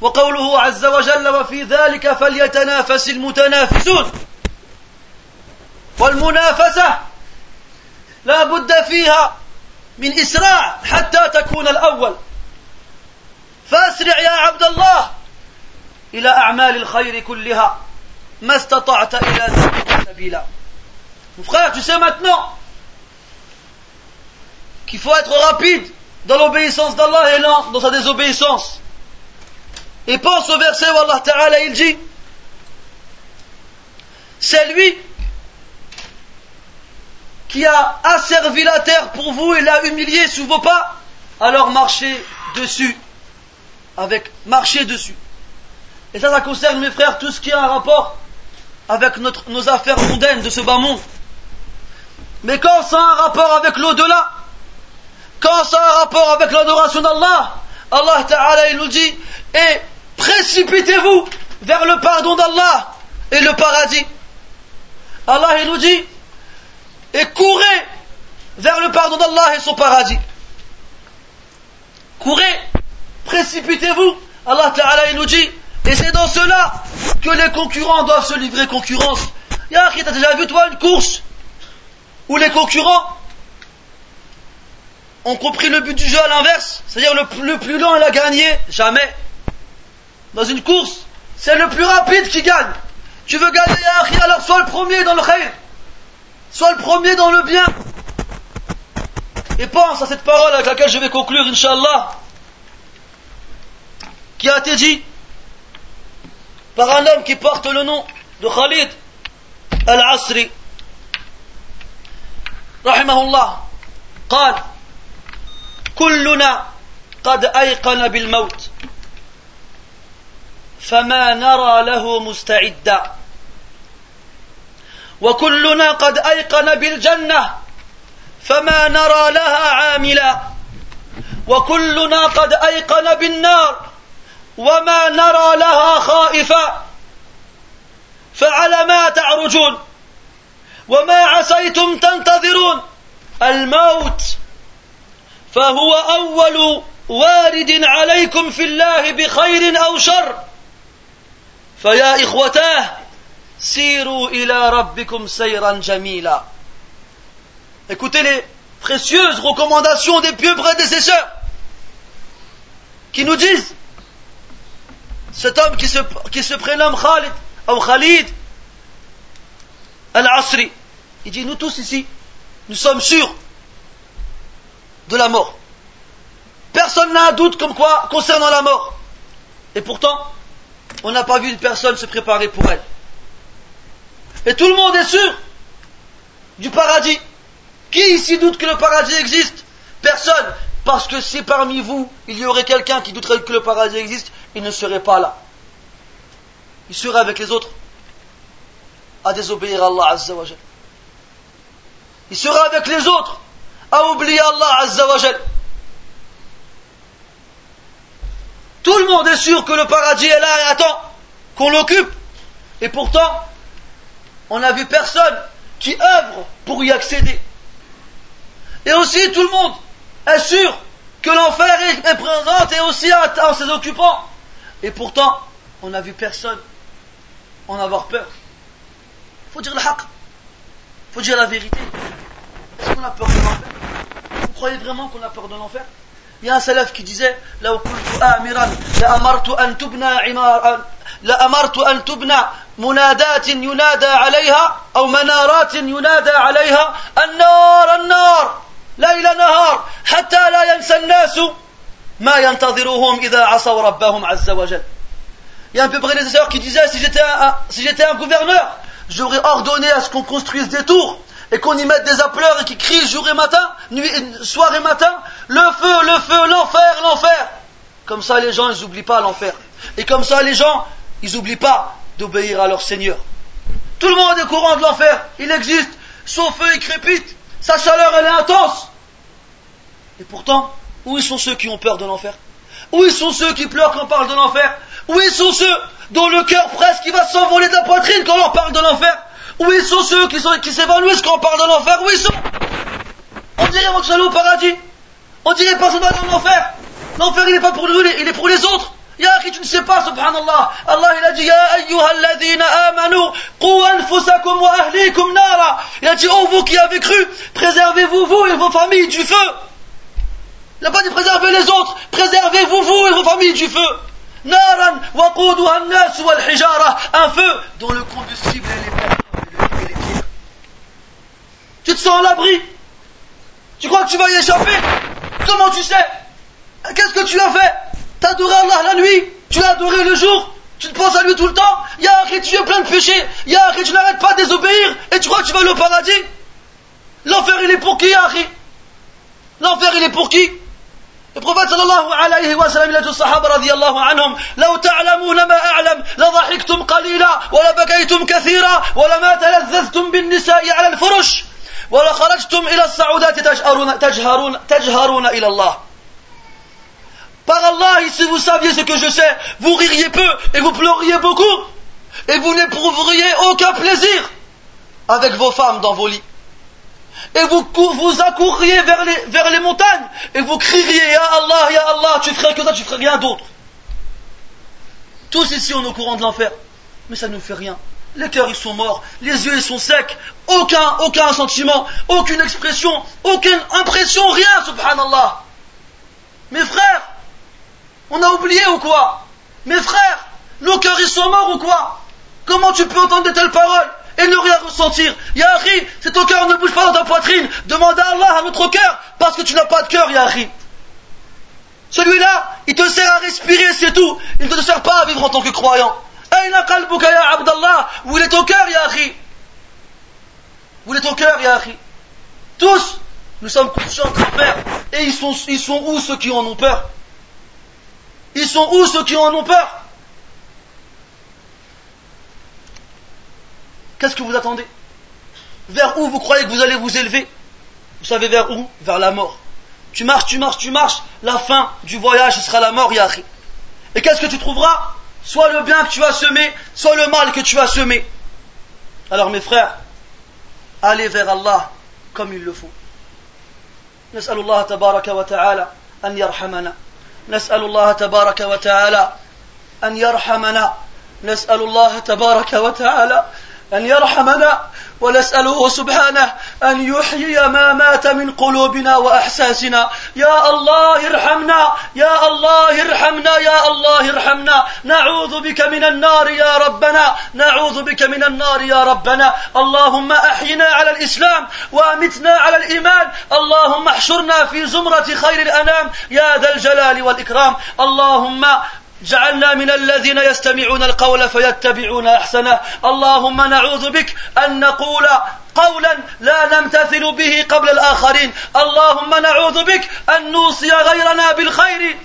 وقوله عز وجل وفي ذلك فليتنافس المتنافسون. والمنافسة لا بد فيها من إسراع حتى تكون الأول فاسرع يا عبد الله إلى أعمال الخير كلها ما استطعت إلى ذلك سبيلا Mon frère, tu sais maintenant qu'il faut être rapide dans l'obéissance d'Allah et lent dans sa désobéissance. Et pense au verset où Allah Ta'ala il dit C'est lui qui a asservi la terre pour vous et l'a humilié sous vos pas, alors marchez dessus avec marcher dessus. Et ça, ça concerne, mes frères, tout ce qui a un rapport avec notre, nos affaires mondaines de ce bas monde. Mais quand ça a un rapport avec l'au-delà, quand ça a un rapport avec l'adoration d'Allah, Allah Ta'ala il nous dit, et précipitez-vous vers le pardon d'Allah et le paradis. Allah il nous dit, et courez vers le pardon d'Allah et son paradis. Courez précipitez-vous. Allah Ta'ala il nous dit Et c'est dans cela que les concurrents doivent se livrer concurrence. Yahri, t'as déjà vu toi une course où les concurrents ont compris le but du jeu à l'inverse C'est-à-dire le, le, plus lent il a gagné Jamais. Dans une course, c'est le plus rapide qui gagne. Tu veux gagner alors sois le premier dans le khayr. Sois le premier dans le bien. Et pense à cette parole avec laquelle je vais conclure, Inch'Allah, qui a été dit par un homme qui porte le nom de Khalid al-Asri رحمه الله قال كلنا قد أيقن بالموت فما نرى له مستعدا وكلنا قد أيقن بالجنة فما نرى لها عاملا. وكلنا قد أيقن بالنار وما نرى لها خائفا. فعلى ما تعرجون وما عسيتم تنتظرون. الموت فهو أول وارد عليكم في الله بخير أو شر. فيا إخوتاه Siru ila rabbikum sayran jamila. Écoutez les précieuses recommandations des pieux prédécesseurs qui nous disent cet homme qui se, prénomme Khalid ou Khalid Al-Asri. Il dit, nous tous ici, nous sommes sûrs de la mort. Personne n'a un doute comme quoi concernant la mort. Et pourtant, on n'a pas vu une personne se préparer pour elle. Et tout le monde est sûr du paradis. Qui ici doute que le paradis existe? Personne. Parce que si parmi vous, il y aurait quelqu'un qui douterait que le paradis existe, il ne serait pas là. Il serait avec les autres à désobéir à Allah Azza wa Il serait avec les autres à oublier Allah Azza wa Tout le monde est sûr que le paradis est là et attend qu'on l'occupe. Et pourtant, on n'a vu personne qui œuvre pour y accéder. Et aussi, tout le monde est sûr que l'enfer est présent et aussi en ses occupants. Et pourtant, on n'a vu personne en avoir peur. Faut dire le haq. Faut dire la vérité. Est-ce qu'on a peur de l'enfer? Vous croyez vraiment qu'on a peur de l'enfer? Salaf qui disait لو كنت آمرا لأمرت أن تبنى عمار لأمرت أن تبنى منادات ينادى عليها أو منارات ينادى عليها النار النار ليل نهار حتى لا ينسى الناس ما ينتظرهم إذا عصوا ربهم عز وجل. Il y a un peu prédécesseur qui disait si j'étais un, si un gouverneur, j'aurais ordonné à ce qu'on construise des tours. Et qu'on y mette des appeleurs et qui crient jour et matin, nuit, soir et matin, le feu, le feu, l'enfer, l'enfer. Comme ça, les gens, ils n'oublient pas l'enfer. Et comme ça, les gens, ils n'oublient pas d'obéir à leur Seigneur. Tout le monde est courant de l'enfer. Il existe. Son feu, il crépite. Sa chaleur, elle est intense. Et pourtant, où sont ceux qui ont peur de l'enfer? Où sont ceux qui pleurent quand on parle de l'enfer? Où sont ceux dont le cœur presque va s'envoler de la poitrine quand on parle de l'enfer? Où sont ceux qui, qui s'évanouissent quand on parle de l'enfer? Où ils sont On dirait qu'on soit au paradis. On dirait pas va dans l'enfer. L'enfer il n'est pas pour nous, il est pour les autres. Ya qui tu ne sais pas, subhanallah. Allah il a dit, Ya ayyuhalladhina amanu, qu anfusakum wa ahlikum nara. Il a dit, oh vous qui avez cru, préservez-vous vous et vos familles du feu. Il n'a pas dit préservez les autres, préservez-vous vous et vos familles du feu. Naran un feu dont le combustible est. Tu te sens à l'abri Tu crois que tu vas y échapper Comment tu sais Qu'est-ce que tu as fait T'as adoré Allah la nuit Tu l'as adoré le jour Tu te penses à lui tout le temps Ya tu es plein de péchés Ya tu n'arrêtes pas de désobéir Et tu crois que tu vas aller au paradis L'enfer il est pour qui Ya L'enfer il est pour qui Le prophète sallallahu alayhi wa sallam, il a dit aux sahaba radiyallahu anhum, لو تعلمون ما أعلم لضحكتم قليلا ولبكيتم كثيرا ولما تلذذتم بالنساء على الفرش ولخرجتم إلى الصعودات تجهرون, تجهرون, تجهرون إلى الله Par Allah, si vous saviez ce que je sais, vous ririez peu et vous pleuriez beaucoup et vous n'éprouveriez aucun plaisir avec vos femmes dans vos lits. et vous, vous accourriez vers les, vers les montagnes et vous crieriez Ya Allah, Ya Allah, tu ferais que ça, tu ferais rien d'autre. Tous ici, on est au courant de l'enfer. Mais ça ne fait rien. Les cœurs, ils sont morts. Les yeux, ils sont secs. Aucun, aucun sentiment, aucune expression, aucune impression, rien, subhanallah. Mes frères, on a oublié ou quoi? Mes frères, nos cœurs, ils sont morts ou quoi? Comment tu peux entendre de telles paroles et ne rien ressentir? Yahri, si ton cœur ne bouge pas dans ta poitrine, demande à Allah à notre cœur, parce que tu n'as pas de cœur, Yahri. Celui-là, il te sert à respirer, c'est tout. Il ne te sert pas à vivre en tant que croyant. Aïna qalbuka ya Abdallah Où est ton cœur, Yahri Où il est ton cœur, Yahri Tous, nous sommes conscients de faire. Et ils sont, ils où ceux qui en ont peur? Ils sont où ceux qui en ont peur? Qu'est-ce que vous attendez? Vers où vous croyez que vous allez vous élever? Vous savez vers où? Vers la mort. Tu marches, tu marches, tu marches, la fin du voyage, sera la mort, Yahri. Et qu'est-ce que tu trouveras? Soit le bien que tu as semé, soit le mal que tu as semé. Alors mes frères, allez vers Allah comme il le faut. نسأل الله تبارك وتعالى أن يرحمنا نسأل الله تبارك وتعالى أن يرحمنا نسأل الله تبارك وتعالى أن يرحمنا ونسأله سبحانه أن يحيي ما مات من قلوبنا وأحساسنا. يا الله ارحمنا يا الله ارحمنا يا الله ارحمنا. نعوذ بك من النار يا ربنا نعوذ بك من النار يا ربنا. اللهم أحينا على الإسلام وأمتنا على الإيمان. اللهم احشرنا في زمرة خير الأنام. يا ذا الجلال والإكرام. اللهم جعلنا من الذين يستمعون القول فيتبعون أحسنه. اللهم نعوذ بك أن نقول قولا لا نمتثل به قبل الآخرين. اللهم نعوذ بك أن نوصي غيرنا بالخير.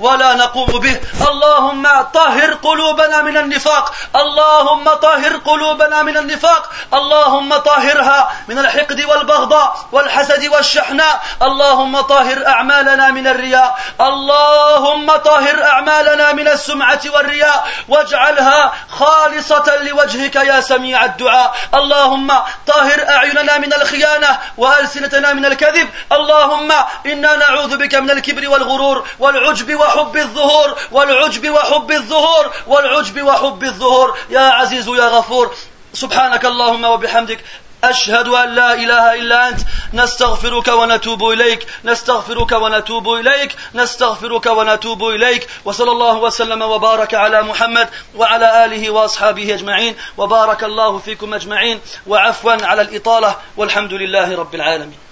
ولا نقوم به. اللهم طهر قلوبنا من النفاق. اللهم طهر قلوبنا من النفاق. اللهم طهرها من الحقد والبغضاء والحسد والشحناء. اللهم طهر أعمالنا من الرياء. اللهم طهر أعمالنا من السمعة والرياء. واجعلها خالصة لوجهك يا سميع الدعاء. اللهم طهر أعيننا من الخيانة وألسنتنا من الكذب. اللهم إنا نعوذ بك من الكبر والغرور والعجب وحب الظهور والعجب وحب الظهور والعجب وحب الظهور. يا عزيز يا غفور سبحانك اللهم وبحمدك أشهد أن لا إله إلا أنت. نستغفرك ونتوب إليك نستغفرك ونتوب إليك نستغفرك ونتوب إليك. وصلى الله وسلم وبارك على محمد وعلى آله وأصحابه أجمعين. وبارك الله فيكم أجمعين. وعفوا على الإطالة والحمد لله رب العالمين.